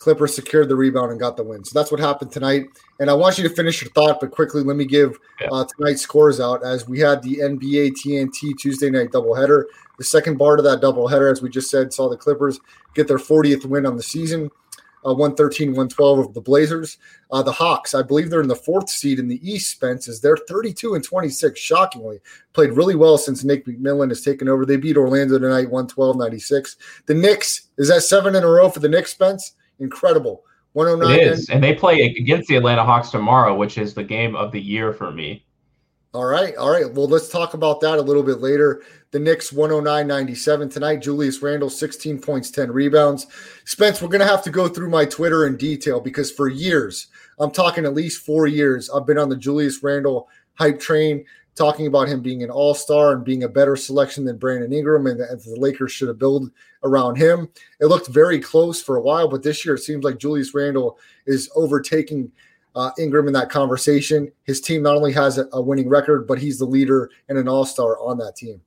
Clippers secured the rebound and got the win. So that's what happened tonight. And I want you to finish your thought, but quickly, let me give uh, tonight's scores out as we had the NBA TNT Tuesday night doubleheader. The second part of that doubleheader, as we just said, saw the Clippers get their 40th win on the season. Uh, 113, 112 of the Blazers. Uh, the Hawks, I believe they're in the fourth seed in the East, Spence, is they're 32 and 26, shockingly. Played really well since Nick McMillan has taken over. They beat Orlando tonight, 112 96. The Knicks, is that seven in a row for the Knicks, Spence? Incredible. 109.
It is. And they play against the Atlanta Hawks tomorrow, which is the game of the year for me.
All right. All right. Well, let's talk about that a little bit later. The Knicks 109 97 tonight. Julius Randle, 16 points, 10 rebounds. Spence, we're going to have to go through my Twitter in detail because for years, I'm talking at least four years, I've been on the Julius Randle hype train talking about him being an all star and being a better selection than Brandon Ingram, and the Lakers should have built around him. It looked very close for a while, but this year it seems like Julius Randle is overtaking uh, Ingram in that conversation. His team not only has a, a winning record, but he's the leader and an all star on that team.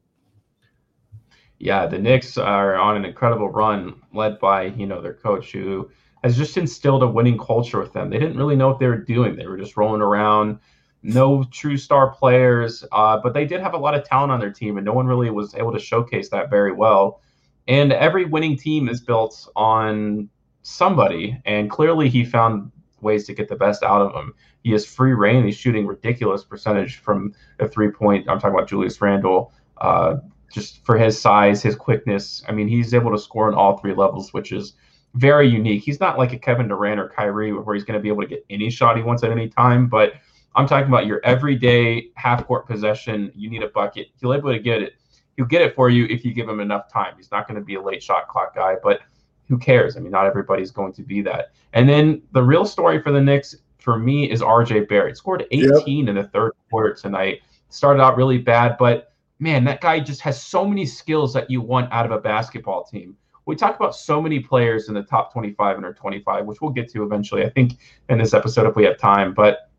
Yeah, the Knicks are on an incredible run, led by you know their coach who has just instilled a winning culture with them. They didn't really know what they were doing. They were just rolling around, no true star players, uh, but they did have a lot of talent on their team, and no one really was able to showcase that very well. And every winning team is built on somebody, and clearly he found ways to get the best out of him. He has free reign. He's shooting ridiculous percentage from a three point. I'm talking about Julius Randle. Uh, just for his size, his quickness. I mean, he's able to score on all three levels, which is very unique. He's not like a Kevin Durant or Kyrie where he's going to be able to get any shot he wants at any time, but I'm talking about your everyday half court possession. You need a bucket. He'll able to get it. He'll get it for you if you give him enough time. He's not going to be a late shot clock guy, but who cares? I mean, not everybody's going to be that. And then the real story for the Knicks for me is RJ Barrett. Scored 18 yep. in the third quarter tonight. Started out really bad, but man, that guy just has so many skills that you want out of a basketball team. We talk about so many players in the top 25 and or 25, which we'll get to eventually, I think, in this episode if we have time. But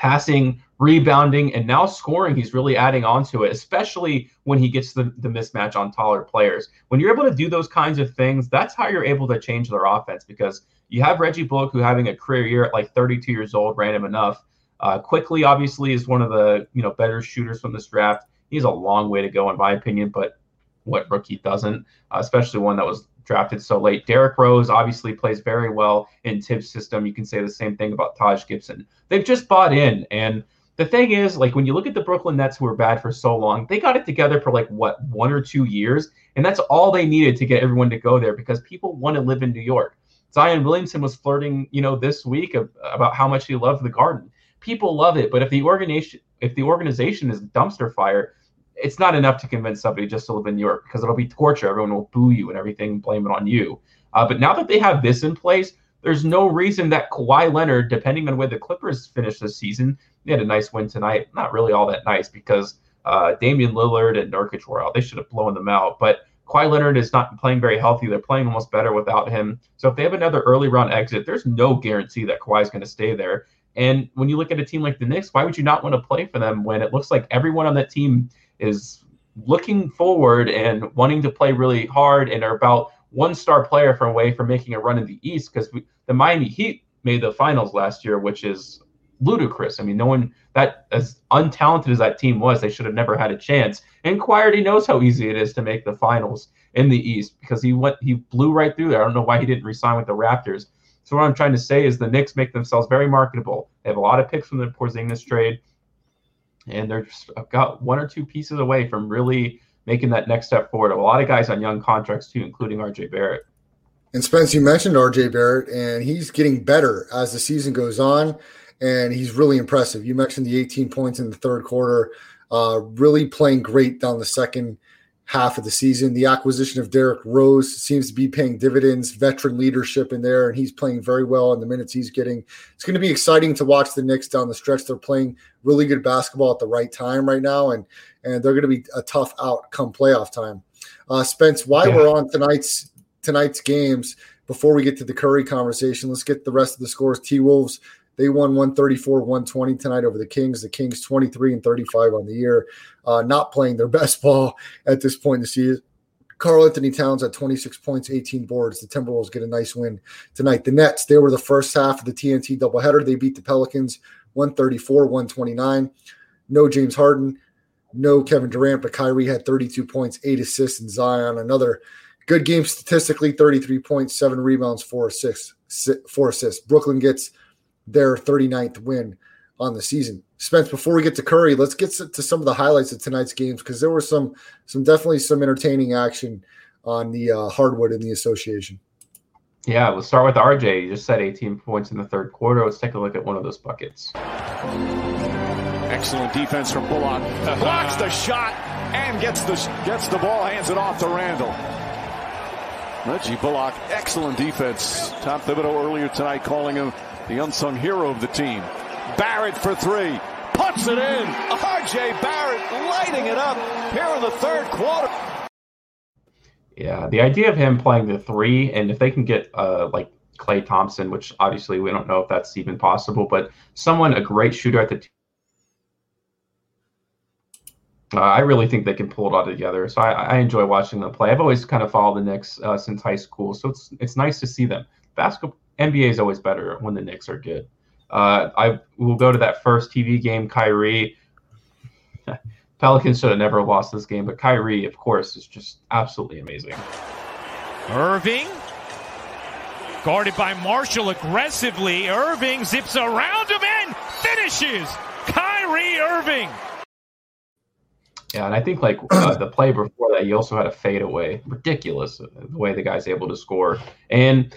passing, rebounding, and now scoring, he's really adding on to it, especially when he gets the, the mismatch on taller players. When you're able to do those kinds of things, that's how you're able to change their offense because you have Reggie Bullock, who having a career year at like 32 years old, random enough. Uh, Quickley, obviously, is one of the you know better shooters from this draft. He's a long way to go, in my opinion, but what rookie doesn't, uh, especially one that was drafted so late. Derrick Rose obviously plays very well in Thibs' system. You can say the same thing about Taj Gibson. They've just bought in. And the thing is, like when you look at the Brooklyn Nets who were bad for so long, they got it together for like what, one or two years. And that's all they needed to get everyone to go there because people want to live in New York. Zion Williamson was flirting, you know, this week of, about how much he loved the garden. People love it, but if the organization if the organization is dumpster fire, it's not enough to convince somebody just to live in New York because it'll be torture. Everyone will boo you and everything, blame it on you. Uh, but now that they have this in place, there's no reason that Kawhi Leonard, depending on where the Clippers finish this season, they had a nice win tonight. Not really all that nice because uh, Damian Lillard and Nurkic were out. They should have blown them out. But Kawhi Leonard is not playing very healthy. They're playing almost better without him. So if they have another early round exit, there's no guarantee that Kawhi is going to stay there. And when you look at a team like the Knicks, why would you not want to play for them when it looks like everyone on that team is looking forward and wanting to play really hard and are about one star player from away from making a run in the East because the Miami Heat made the finals last year, which is ludicrous. I mean, no one that as untalented as that team was, they should have never had a chance. And Kawhi knows how easy it is to make the finals in the East because he went he blew right through there. I don't know why he didn't resign with the Raptors. So what I'm trying to say is the Knicks make themselves very marketable. They have a lot of picks from the Porzingis trade and they're just got one or two pieces away from really making that next step forward. A lot of guys on young contracts too, including RJ Barrett.
And Spence, you mentioned RJ Barrett, and he's getting better as the season goes on, and he's really impressive. You mentioned the 18 points in the third quarter, uh, really playing great down the second half of the season. The acquisition of Derrick Rose seems to be paying dividends, veteran leadership in there, and he's playing very well in the minutes he's getting. It's going to be exciting to watch the Knicks down the stretch. They're playing really good basketball at the right time right now, and and they're going to be a tough out come playoff time. Uh, Spence, why yeah. we're on tonight's tonight's games, before we get to the Curry conversation, let's get the rest of the scores. T Wolves they won 134 120 tonight over the Kings. The Kings 23 and 35 on the year, uh, not playing their best ball at this point in the season. Karl-Anthony Towns at 26 points, 18 boards. The Timberwolves get a nice win tonight. The Nets, they were the first half of the TNT doubleheader. They beat the Pelicans 134 129. No James Harden, no Kevin Durant, but Kyrie had 32 points, eight assists, and Zion another good game statistically 33 points, seven rebounds, four assists. Four assists. Brooklyn gets their 39th win on the season. Spence, before we get to Curry, let's get to some of the highlights of tonight's games because there was some some definitely some entertaining action on the uh, hardwood in the association.
Yeah, we'll start with RJ. He just set 18 points in the third quarter. Let's take a look at one of those buckets.
Excellent defense from Bullock. Blocks the shot and gets the gets the ball, hands it off to Randle. Reggie Bullock, excellent defense. Tom Thibodeau earlier tonight calling him the unsung hero of the team. Barrett for three. Puts it in. RJ Barrett lighting it up here in the third quarter.
Yeah, the idea of him playing the three, and if they can get uh, like Klay Thompson, which obviously we don't know if that's even possible, but someone, a great shooter at the uh, I really think they can pull it all together. So I, I, enjoy watching them play. I've always kind of followed the Knicks uh, since high school, so it's it's nice to see them. basketball NBA is always better when the Knicks are good. Uh, I will go to that first TV game, Kyrie. Pelicans should have never lost this game, but Kyrie, of course, is just absolutely amazing.
Irving guarded by Marshall aggressively. Irving zips around him and finishes. Kyrie Irving.
Yeah, and I think like uh, the play before that, he also had a fadeaway. Ridiculous the way the guy's able to score. And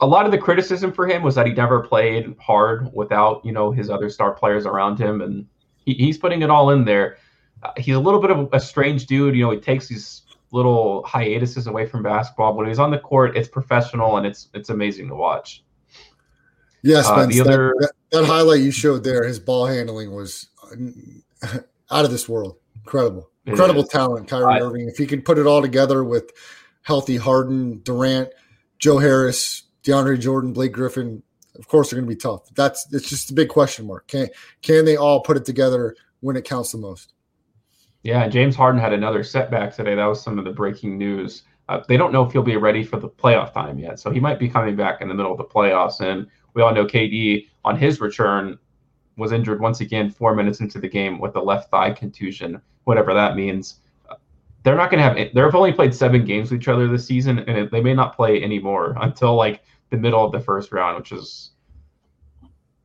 a lot of the criticism for him was that he never played hard without you know his other star players around him, and he, he's putting it all in there. Uh, he's a little bit of a strange dude. You know, he takes these little hiatuses away from basketball. When he's on the court, it's professional and it's it's amazing to watch.
Yes, uh, the other that, that, that, highlight you showed there, his ball handling was out of this world. Incredible, incredible talent, Kyrie I, Irving. If he could put it all together with healthy Harden, Durant, Joe Harris, DeAndre Jordan, Blake Griffin, of course they're going to be tough. That's it's just a big question mark. Can can they all put it together when it counts the most?
Yeah, James Harden had another setback today. That was some of the breaking news. Uh, they don't know if he'll be ready for the playoff time yet, so he might be coming back in the middle of the playoffs. And we all know KD on his return was injured once again four minutes into the game with a left thigh contusion, whatever that means. They're not going to have. They've only played seven games with each other this season, and they may not play anymore until like the middle of the first round, which is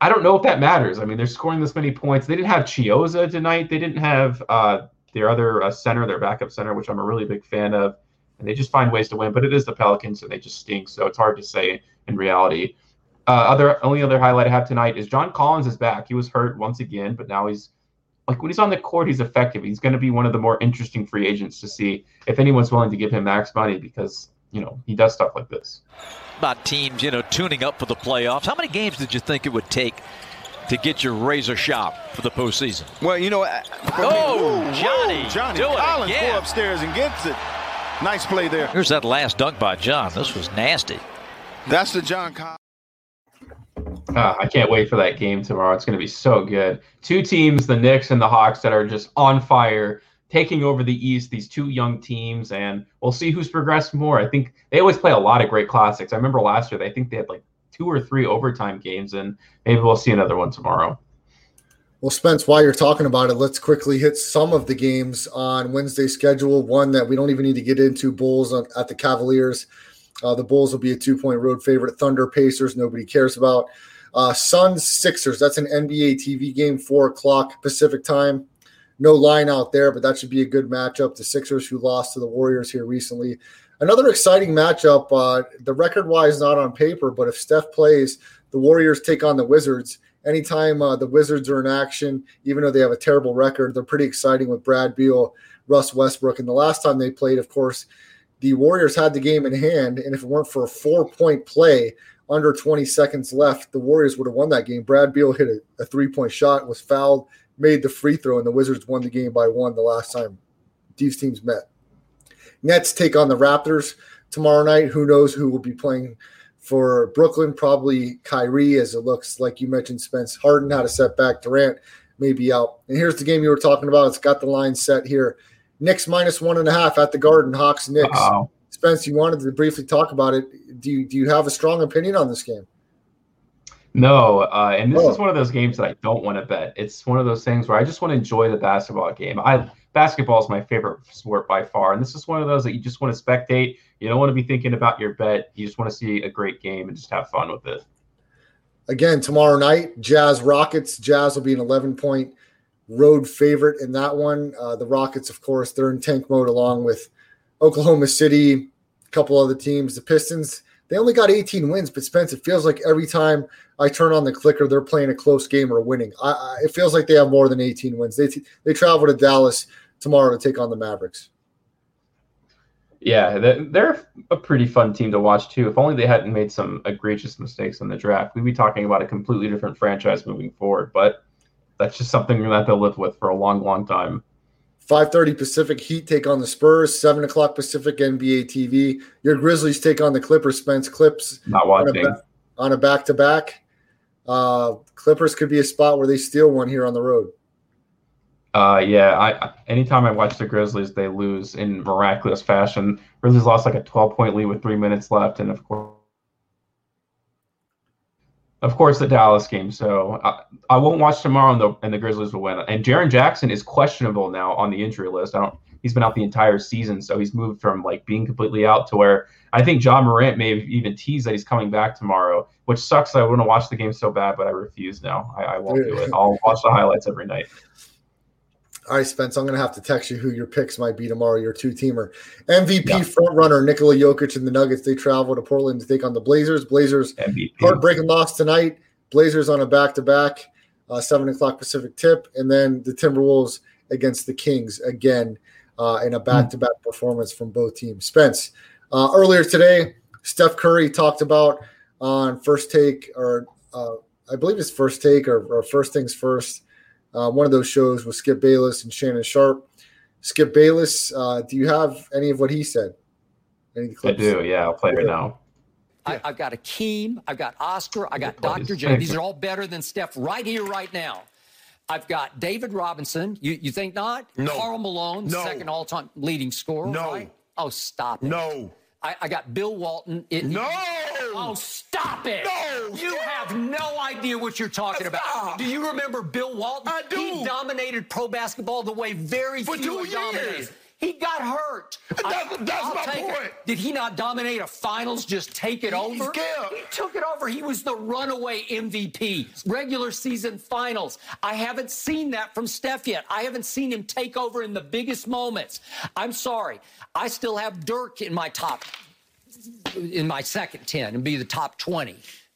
I don't know if that matters. I mean, they're scoring this many points. They didn't have Chiozza tonight. They didn't have uh, their other uh, center, their backup center, which I'm a really big fan of, and they just find ways to win. But it is the Pelicans, and they just stink. So it's hard to say in reality. Uh, other only other highlight I have tonight is John Collins is back. He was hurt once again, but now he's like when he's on the court, he's effective. He's going to be one of the more interesting free agents to see if anyone's willing to give him max money because you know he does stuff like this.
About teams, you know, tuning up for the playoffs. How many games did you think it would take to get your razor sharp for the postseason?
Well, you know,
oh, me, Johnny,
Johnny
do
Collins
it
go upstairs and gets it. Nice play there.
Here's that last dunk by John. This was nasty.
That's the John Collins.
Uh, I can't wait for that game tomorrow. It's going to be so good. Two teams, the Knicks and the Hawks, that are just on fire, taking over the East. These two young teams, and we'll see who's progressed more. I think they always play a lot of great classics. I remember last year, they think they had like two or three overtime games, and maybe we'll see another one tomorrow.
Well, Spence, while you're talking about it, let's quickly hit some of the games on Wednesday's schedule. One that we don't even need to get into Bulls at the Cavaliers. Uh, the Bulls will be a two point road favorite. Thunder, Pacers, nobody cares about. Uh, Suns, Sixers, that's an NBA TV game, four o'clock Pacific time. No line out there, but that should be a good matchup. The Sixers, who lost to the Warriors here recently, Another exciting matchup. Uh, the record wise, not on paper, but if Steph plays, the Warriors take on the Wizards. Anytime uh, the Wizards are in action, even though they have a terrible record, they're pretty exciting with Brad Beal, Russ Westbrook. And the last time they played, of course, the Warriors had the game in hand. And if it weren't for a four point play under 20 seconds left, the Warriors would have won that game. Brad Beal hit a, a three point shot, was fouled, made the free throw, and the Wizards won the game by one the last time these teams met. Nets take on the Raptors tomorrow night. Who knows who will be playing for Brooklyn? Probably Kyrie, as it looks like you mentioned. Spence Harden had a setback. Durant may be out. And here's the game you were talking about. It's got the line set here. Knicks minus one and a half at the Garden. Hawks Knicks. Spence, you wanted to briefly talk about it. Do you do you have a strong opinion on this game?
No, uh, and this oh. is one of those games that I don't want to bet. It's one of those things where I just want to enjoy the basketball game. I basketball is my favorite sport by far. And this is one of those that you just want to spectate. You don't want to be thinking about your bet. You just want to see a great game and just have fun with it.
Again, tomorrow night, Jazz Rockets. Jazz will be an 11 point road favorite in that one. Uh, the Rockets, of course, they're in tank mode along with Oklahoma City, a couple other teams. The Pistons, they only got 18 wins, but Spence, it feels like every time I turn on the clicker, they're playing a close game or winning. I, I, it feels like they have more than 18 wins. They, they travel to Dallas tomorrow to take on the Mavericks.
Yeah, they're a pretty fun team to watch too. If only they hadn't made some egregious mistakes in the draft, we'd be talking about a completely different franchise moving forward. But that's just something that they'll live with for a long, long time.
5:30 Pacific Heat take on the Spurs. 7 o'clock Pacific NBA TV. Your Grizzlies take on the Clippers. Spence Clips
not watching
on a back to back. Clippers could be a spot where they steal one here on the road.
Uh, yeah. I anytime I watch the Grizzlies, they lose in miraculous fashion. Grizzlies lost like a 12 point lead with three minutes left, and of course, Of course, the Dallas game. So I, I won't watch tomorrow, and the and the Grizzlies will win. And Jaren Jackson is questionable now on the injury list. I don't. He's been out the entire season, so he's moved from like being completely out to where I think Ja Morant may have even teased that he's coming back tomorrow, which sucks. I want to watch the game so bad, but I refuse now. I, I won't do it. I'll watch the highlights every night.
All right, Spence, I'm going to have to text you who your picks might be tomorrow, your two teamer. MVP yeah. front runner Nikola Jokic and the Nuggets. They travel to Portland to take on the Blazers. Blazers MVP. heartbreaking loss tonight. Blazers on a back to back, seven o'clock Pacific tip. And then the Timberwolves against the Kings again uh, in a back to back performance from both teams. Spence, uh, earlier today, Steph Curry talked about on first take, or uh, I believe it's first take or, or first things first uh, one of those shows with Skip Bayless and Shannon Sharpe. Skip Bayless, uh, do you have any of what he said?
I do. Yeah, I'll play it now.
I, have got Akeem, I've got Oscar, I got Dr. J. These are all better than Steph right here, right now. I've got David Robinson. You you think not?
No.
Karl Malone,
no.
second all time leading scorer.
No.
Right? Oh, stop it.
No.
I, I got Bill Walton.
It, no.
Oh, stop it.
No.
You have no idea what you're talking
Stop.
about. Do you remember Bill Walton?
I do.
He dominated pro basketball the way very
For
few
two
dominated. He got hurt.
That's,
I,
that's my point.
It. Did he not dominate a finals? Just take it over.
scared.
He took it over. He was the runaway MVP. Regular season finals. I haven't seen that from Steph yet. I haven't seen him take over in the biggest moments. I'm sorry. I still have Dirk in my top, in my second ten, and be the top twenty.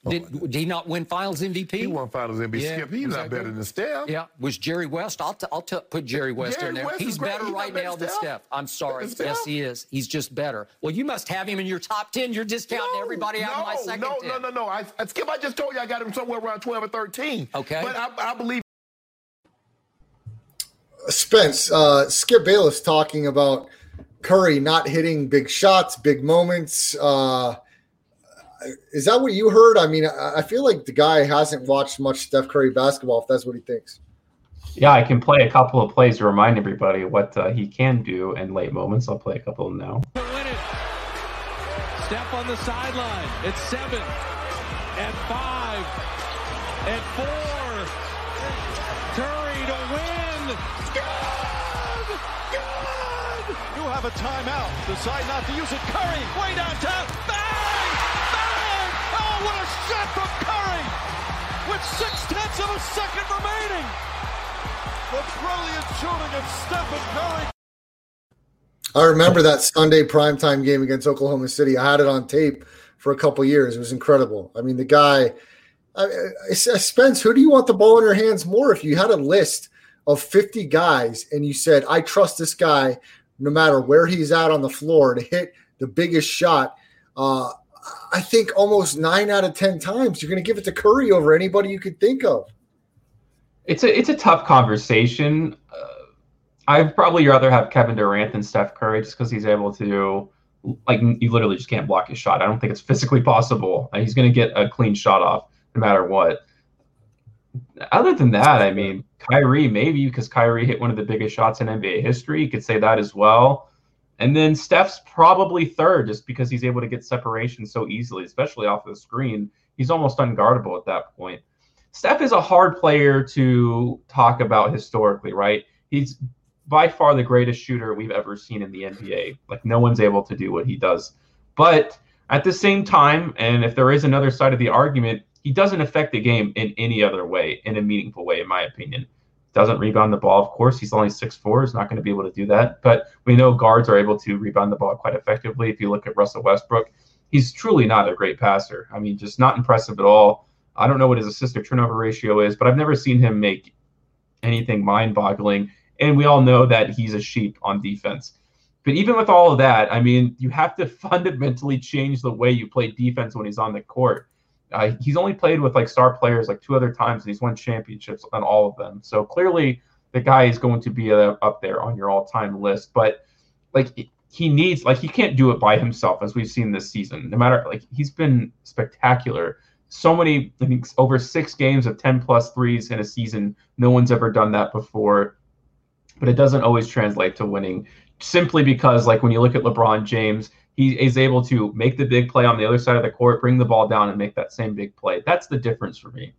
Did, did he not win Finals MVP?
He won Finals MVP.
Yeah,
Skip, he's
was
not better
good?
than Steph.
Yeah, was Jerry West? I'll, t- I'll t- put Jerry West
Jerry
in there.
West is
He's better
He's
right
better
now
than
than
Steph.
Steph. I'm sorry.
Better than
Yes, he is. He's just better. Well, you must have him in your top 10. You're discounting everybody out
no,
of my second
no,
10.
No, no, no, I, I, Skip, I just told you I got him somewhere around 12 or 13.
Okay.
But I, I believe
Spence, uh, Skip Bayless talking about Curry not hitting big shots, big moments. Uh, is that what you heard? I mean, I, I feel like the guy hasn't watched much Steph Curry basketball. If that's what he thinks.
Yeah, I can play a couple of plays to remind everybody what uh, he can do in late moments. I'll play a couple of them now.
to. Steph on the sideline It's seven, at five, at four. Curry to win. Good! Good!
You have a timeout. Decide not to use it. Curry way downtown. What a shot from Curry! With six tenths of a second remaining. The brilliant shooting of Stephen Curry.
I remember that Sunday primetime game against Oklahoma City. I had it on tape for a couple years. It was incredible. I mean, the guy, I, I, Spence, who do you want the ball in your hands more? If you had a list of 50 guys and you said, I trust this guy no matter where he's at on the floor to hit the biggest shot, uh, I think almost nine out of 10 times you're going to give it to Curry over anybody you could think of.
It's a it's a tough conversation. Uh, I'd probably rather have Kevin Durant than Steph Curry just because he's able to, like, you literally just can't block his shot. I don't think it's physically possible. Uh, He's going to get a clean shot off no matter what. Other than that, I mean, Kyrie maybe because Kyrie hit one of the biggest shots in NBA history. You could say that as well. And then Steph's probably third just because he's able to get separation so easily, especially off the screen. He's almost unguardable at that point. Steph is a hard player to talk about historically, right? He's by far the greatest shooter we've ever seen in the NBA. Like no one's able to do what he does. But at the same time, and if there is another side of the argument, he doesn't affect the game in any other way, in a meaningful way, in my opinion. Doesn't rebound the ball, of course. He's only 6'4, is not going to be able to do that. But we know guards are able to rebound the ball quite effectively. If you look at Russell Westbrook, he's truly not a great passer. I mean, just not impressive at all. I don't know what his assist to turnover ratio is, but I've never seen him make anything mind boggling. And we all know that he's a sheep on defense. But even with all of that, I mean, you have to fundamentally change the way you play defense when he's on the court. Uh, he's only played with like star players like two other times, and he's won championships on all of them. So clearly, the guy is going to be uh, up there on your all-time list. But like, he needs like he can't do it by himself, as we've seen this season. No matter like he's been spectacular. So many, I think, over six games of 10 plus threes in a season. No one's ever done that before but it doesn't always translate to winning simply because, like, when you look at LeBron James, he is able to make the big play on the other side of the court, bring the ball down, and make that same big play. That's the difference for me.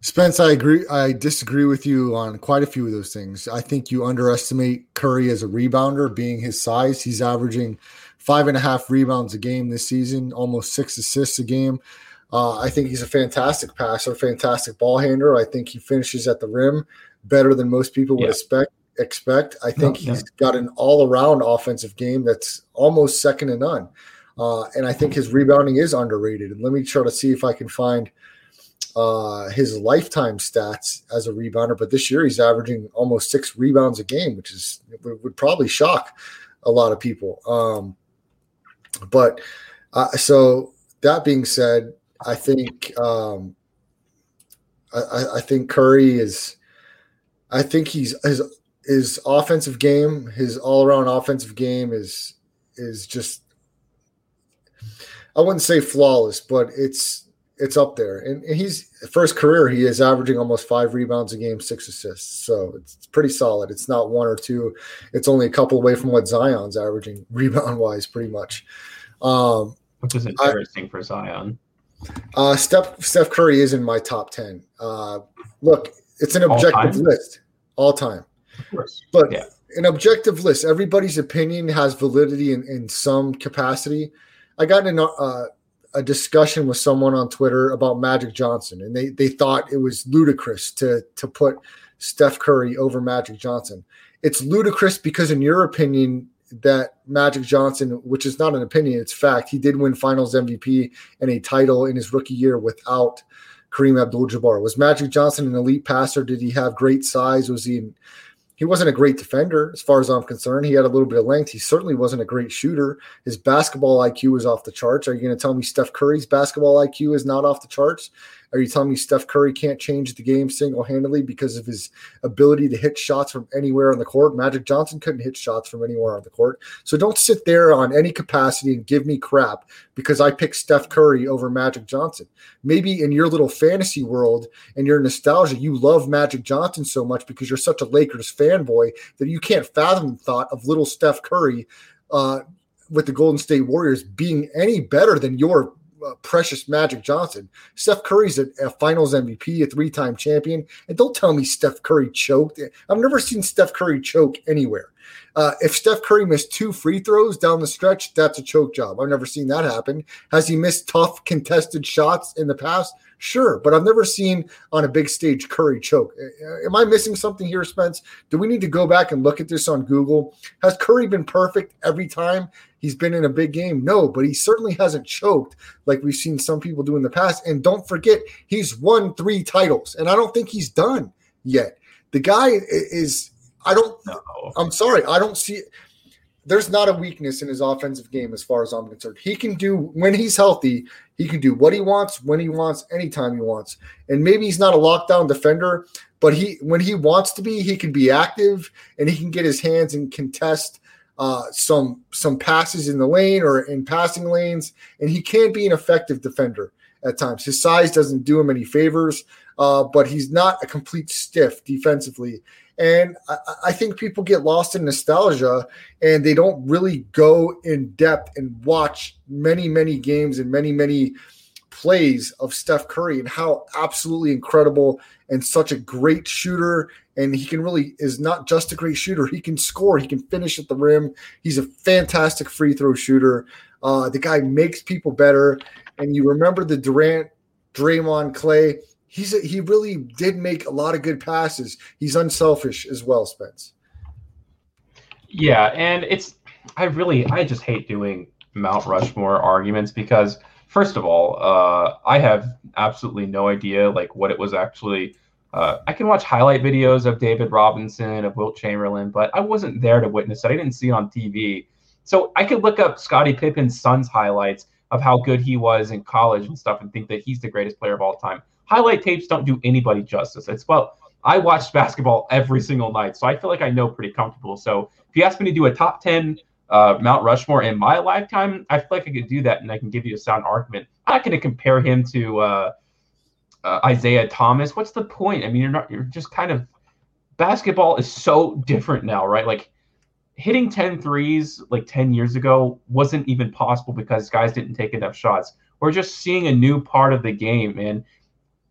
Spence, I agree. I disagree with you on quite a few of those things. I think you underestimate Curry as a rebounder, being his size. He's averaging five and a half rebounds a game this season, almost six assists a game. Uh, I think he's a fantastic passer, fantastic ball handler. I think he finishes at the rim better than most people would yeah. expect. Expect. I think he's got an all-around offensive game that's almost second to none, uh, and I think his rebounding is underrated. And let me try to see if I can find uh, his lifetime stats as a rebounder. But this year he's averaging almost six rebounds a game, which is would, would probably shock a lot of people. Um, but uh, so that being said, I think um, I, I think Curry is. I think he's his his offensive game, his all around offensive game is is just. I wouldn't say flawless, but it's it's up there. And, and he's first career he is averaging almost five rebounds a game, six assists. So it's, it's pretty solid. It's not one or two. It's only a couple away from what Zion's averaging rebound wise, pretty much. Um,
Which is interesting I, for Zion.
Uh, Steph Steph Curry is in my top ten. Uh, look, it's an objective list, all time.
Of course,
but yeah. an objective list. Everybody's opinion has validity in, in some capacity. I got in a, uh, a discussion with someone on Twitter about Magic Johnson, and they they thought it was ludicrous to to put Steph Curry over Magic Johnson. It's ludicrous because, in your opinion, that Magic Johnson, which is not an opinion, it's fact, he did win Finals MVP and a title in his rookie year without Kareem Abdul-Jabbar. Was Magic Johnson an elite passer? Did he have great size? Was he? He wasn't a great defender, as far as I'm concerned. He had a little bit of length. He certainly wasn't a great shooter. His basketball IQ was off the charts. Are you going to tell me Steph Curry's basketball IQ is not off the charts? Are you telling me Steph Curry can't change the game single handedly because of his ability to hit shots from anywhere on the court? Magic Johnson couldn't hit shots from anywhere on the court. So don't sit there on any capacity and give me crap because I picked Steph Curry over Magic Johnson. Maybe in your little fantasy world and your nostalgia, you love Magic Johnson so much because you're such a Lakers fanboy that you can't fathom the thought of little Steph Curry. Uh, with the Golden State Warriors being any better than your uh, precious Magic Johnson. Steph Curry's a, a Finals MVP, a three-time champion, and don't tell me Steph Curry choked. I've never seen Steph Curry choke anywhere. Uh, if Steph Curry missed two free throws down the stretch, that's a choke job. I've never seen that happen. Has he missed tough contested shots in the past? Sure, but I've never seen on a big stage Curry choke. Am I missing something here, Spence? Do we need to go back and look at this on Google? Has Curry been perfect every time he's been in a big game? No, but he certainly hasn't choked like we've seen some people do in the past. And don't forget, he's won three titles, and I don't think he's done yet. The guy is, I don't, no. I'm sorry, I don't see there's not a weakness in his offensive game as far as I'm concerned. He can do when he's healthy, he can do what he wants, when he wants, anytime he wants. And maybe he's not a lockdown defender, but he when he wants to be, he can be active and he can get his hands and contest uh, some some passes in the lane or in passing lanes, and he can be an effective defender at times. His size doesn't do him any favors, uh, but he's not a complete stiff defensively. And I, I, think people get lost in nostalgia and they don't really go in depth and watch many, many games and many, many plays of Steph Curry and how absolutely incredible and such a great shooter. And he can really is not just a great shooter. He can score. He can finish at the rim. He's a fantastic free throw shooter. Uh, the guy makes people better. And you remember the Durant, Draymond, Klay he's a, he really did make a lot of good passes. He's unselfish as well, Spence.
Yeah, and it's I really I just hate doing Mount Rushmore arguments because first of all, uh, I have absolutely no idea like what it was actually. Uh, I can watch highlight videos of David Robinson, of Wilt Chamberlain, but I wasn't there to witness it. I didn't see it on TV. So I could look up Scottie Pippen's son's highlights of how good he was in college and stuff and think that he's the greatest player of all time highlight tapes don't do anybody justice. It's well, I watched basketball every single night, so I feel like I know pretty comfortable. So if you ask me to do a top ten uh, Mount Rushmore in my lifetime, I feel like I could do that, and I can give you a sound argument. I'm not going to compare him to uh, uh, Isiah Thomas. What's the point? I mean, you're not. You're just kind of basketball is so different now, right? Like hitting 10 threes like 10 years ago wasn't even possible because guys didn't take enough shots. We're just seeing a new part of the game. And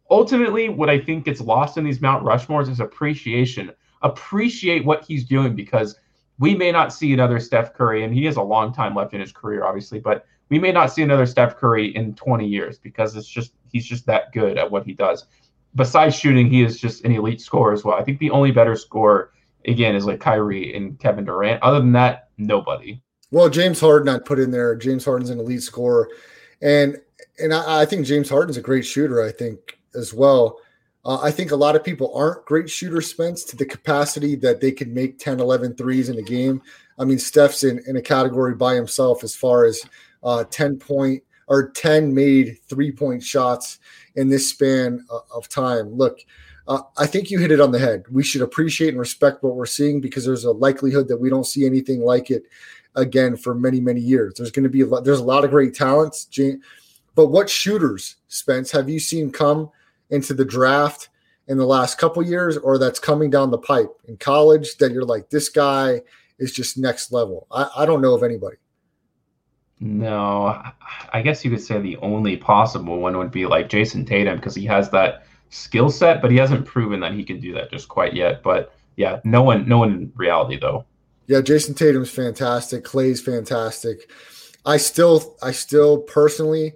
ultimately, what I think gets lost in these Mount Rushmores is appreciation. Appreciate what he's doing because we may not see another Steph Curry, and he has a long time left in his career, obviously, but we may not see another Steph Curry in 20 years because it's just he's just that good at what he does. Besides shooting, he is just an elite scorer as well. I think the only better scorer again is like Kyrie and Kevin Durant. Other than that, nobody.
Well, James Harden I put in there. James Harden's an elite scorer, and and I, I think James Harden's a great shooter. I think as well. Uh, I think a lot of people aren't great shooters, Spence, to the capacity that they can make 10, 11 threes in a game. I mean, Steph's in, in a category by himself as far as uh, 10 point or 10 made three point shots in this span uh, of time. Look, uh, I think you hit it on the head. We should appreciate and respect what we're seeing because there's a likelihood that we don't see anything like it again for many, many years. There's going to be a lot, there's a lot of great talents, but what shooters, Spence, have you seen come into the draft in the last couple years, or that's coming down the pipe in college that you're like, this guy is just next level? I, I don't know of anybody.
No, I guess you could say the only possible one would be like Jayson Tatum because he has that skill set, but he hasn't proven that he can do that just quite yet. But yeah, no one, no one in reality though.
Yeah, Jayson Tatum's fantastic. Klay's fantastic. I still, I still personally,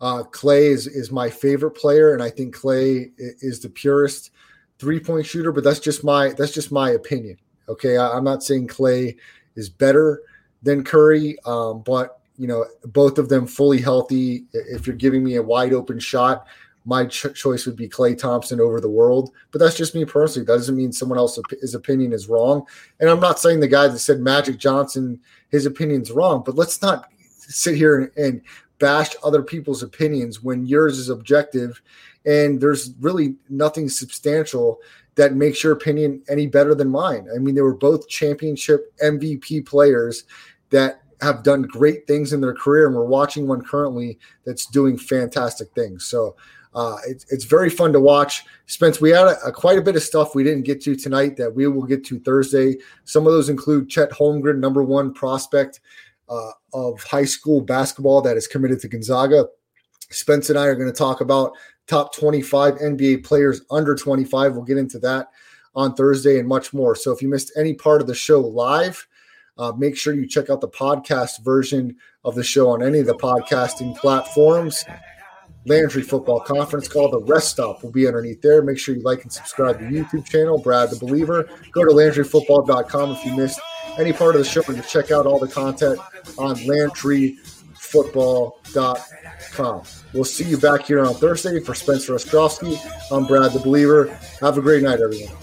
uh, Klay is is my favorite player, and I think Klay is the purest three point shooter. But that's just my that's just my opinion. Okay, I, am not saying Klay is better than Curry, um, but you know both of them fully healthy. If you're giving me a wide open shot, my ch- choice would be Klay Thompson over the world. But that's just me personally. That doesn't mean someone else's opinion is wrong. And I'm not saying the guy that said Magic Johnson, his opinion's wrong. But let's not sit here and, and bash other people's opinions when yours is objective and there's really nothing substantial that makes your opinion any better than mine. I mean, they were both championship MVP players that have done great things in their career, and we're watching one currently that's doing fantastic things. So uh, it's, it's very fun to watch. Spence, we had a, a, quite a bit of stuff we didn't get to tonight that we will get to Thursday. Some of those include Chet Holmgren, number one prospect uh, of high school basketball that is committed to Gonzaga. Spence and I are going to talk about top 25 NBA players under 25. We'll get into that on Thursday and much more. So if you missed any part of the show live, uh, make sure you check out the podcast version of the show on any of the podcasting platforms. Landry Football Conference Call. The rest stop will be underneath there. Make sure you like and subscribe to the YouTube channel, Brad the Believer. Go to LandryFootball.com if you missed any part of the show and to check out all the content on LandryFootball.com. We'll see you back here on Thursday for Spencer Ostrovsky. I'm Brad the Believer. Have a great night, everyone.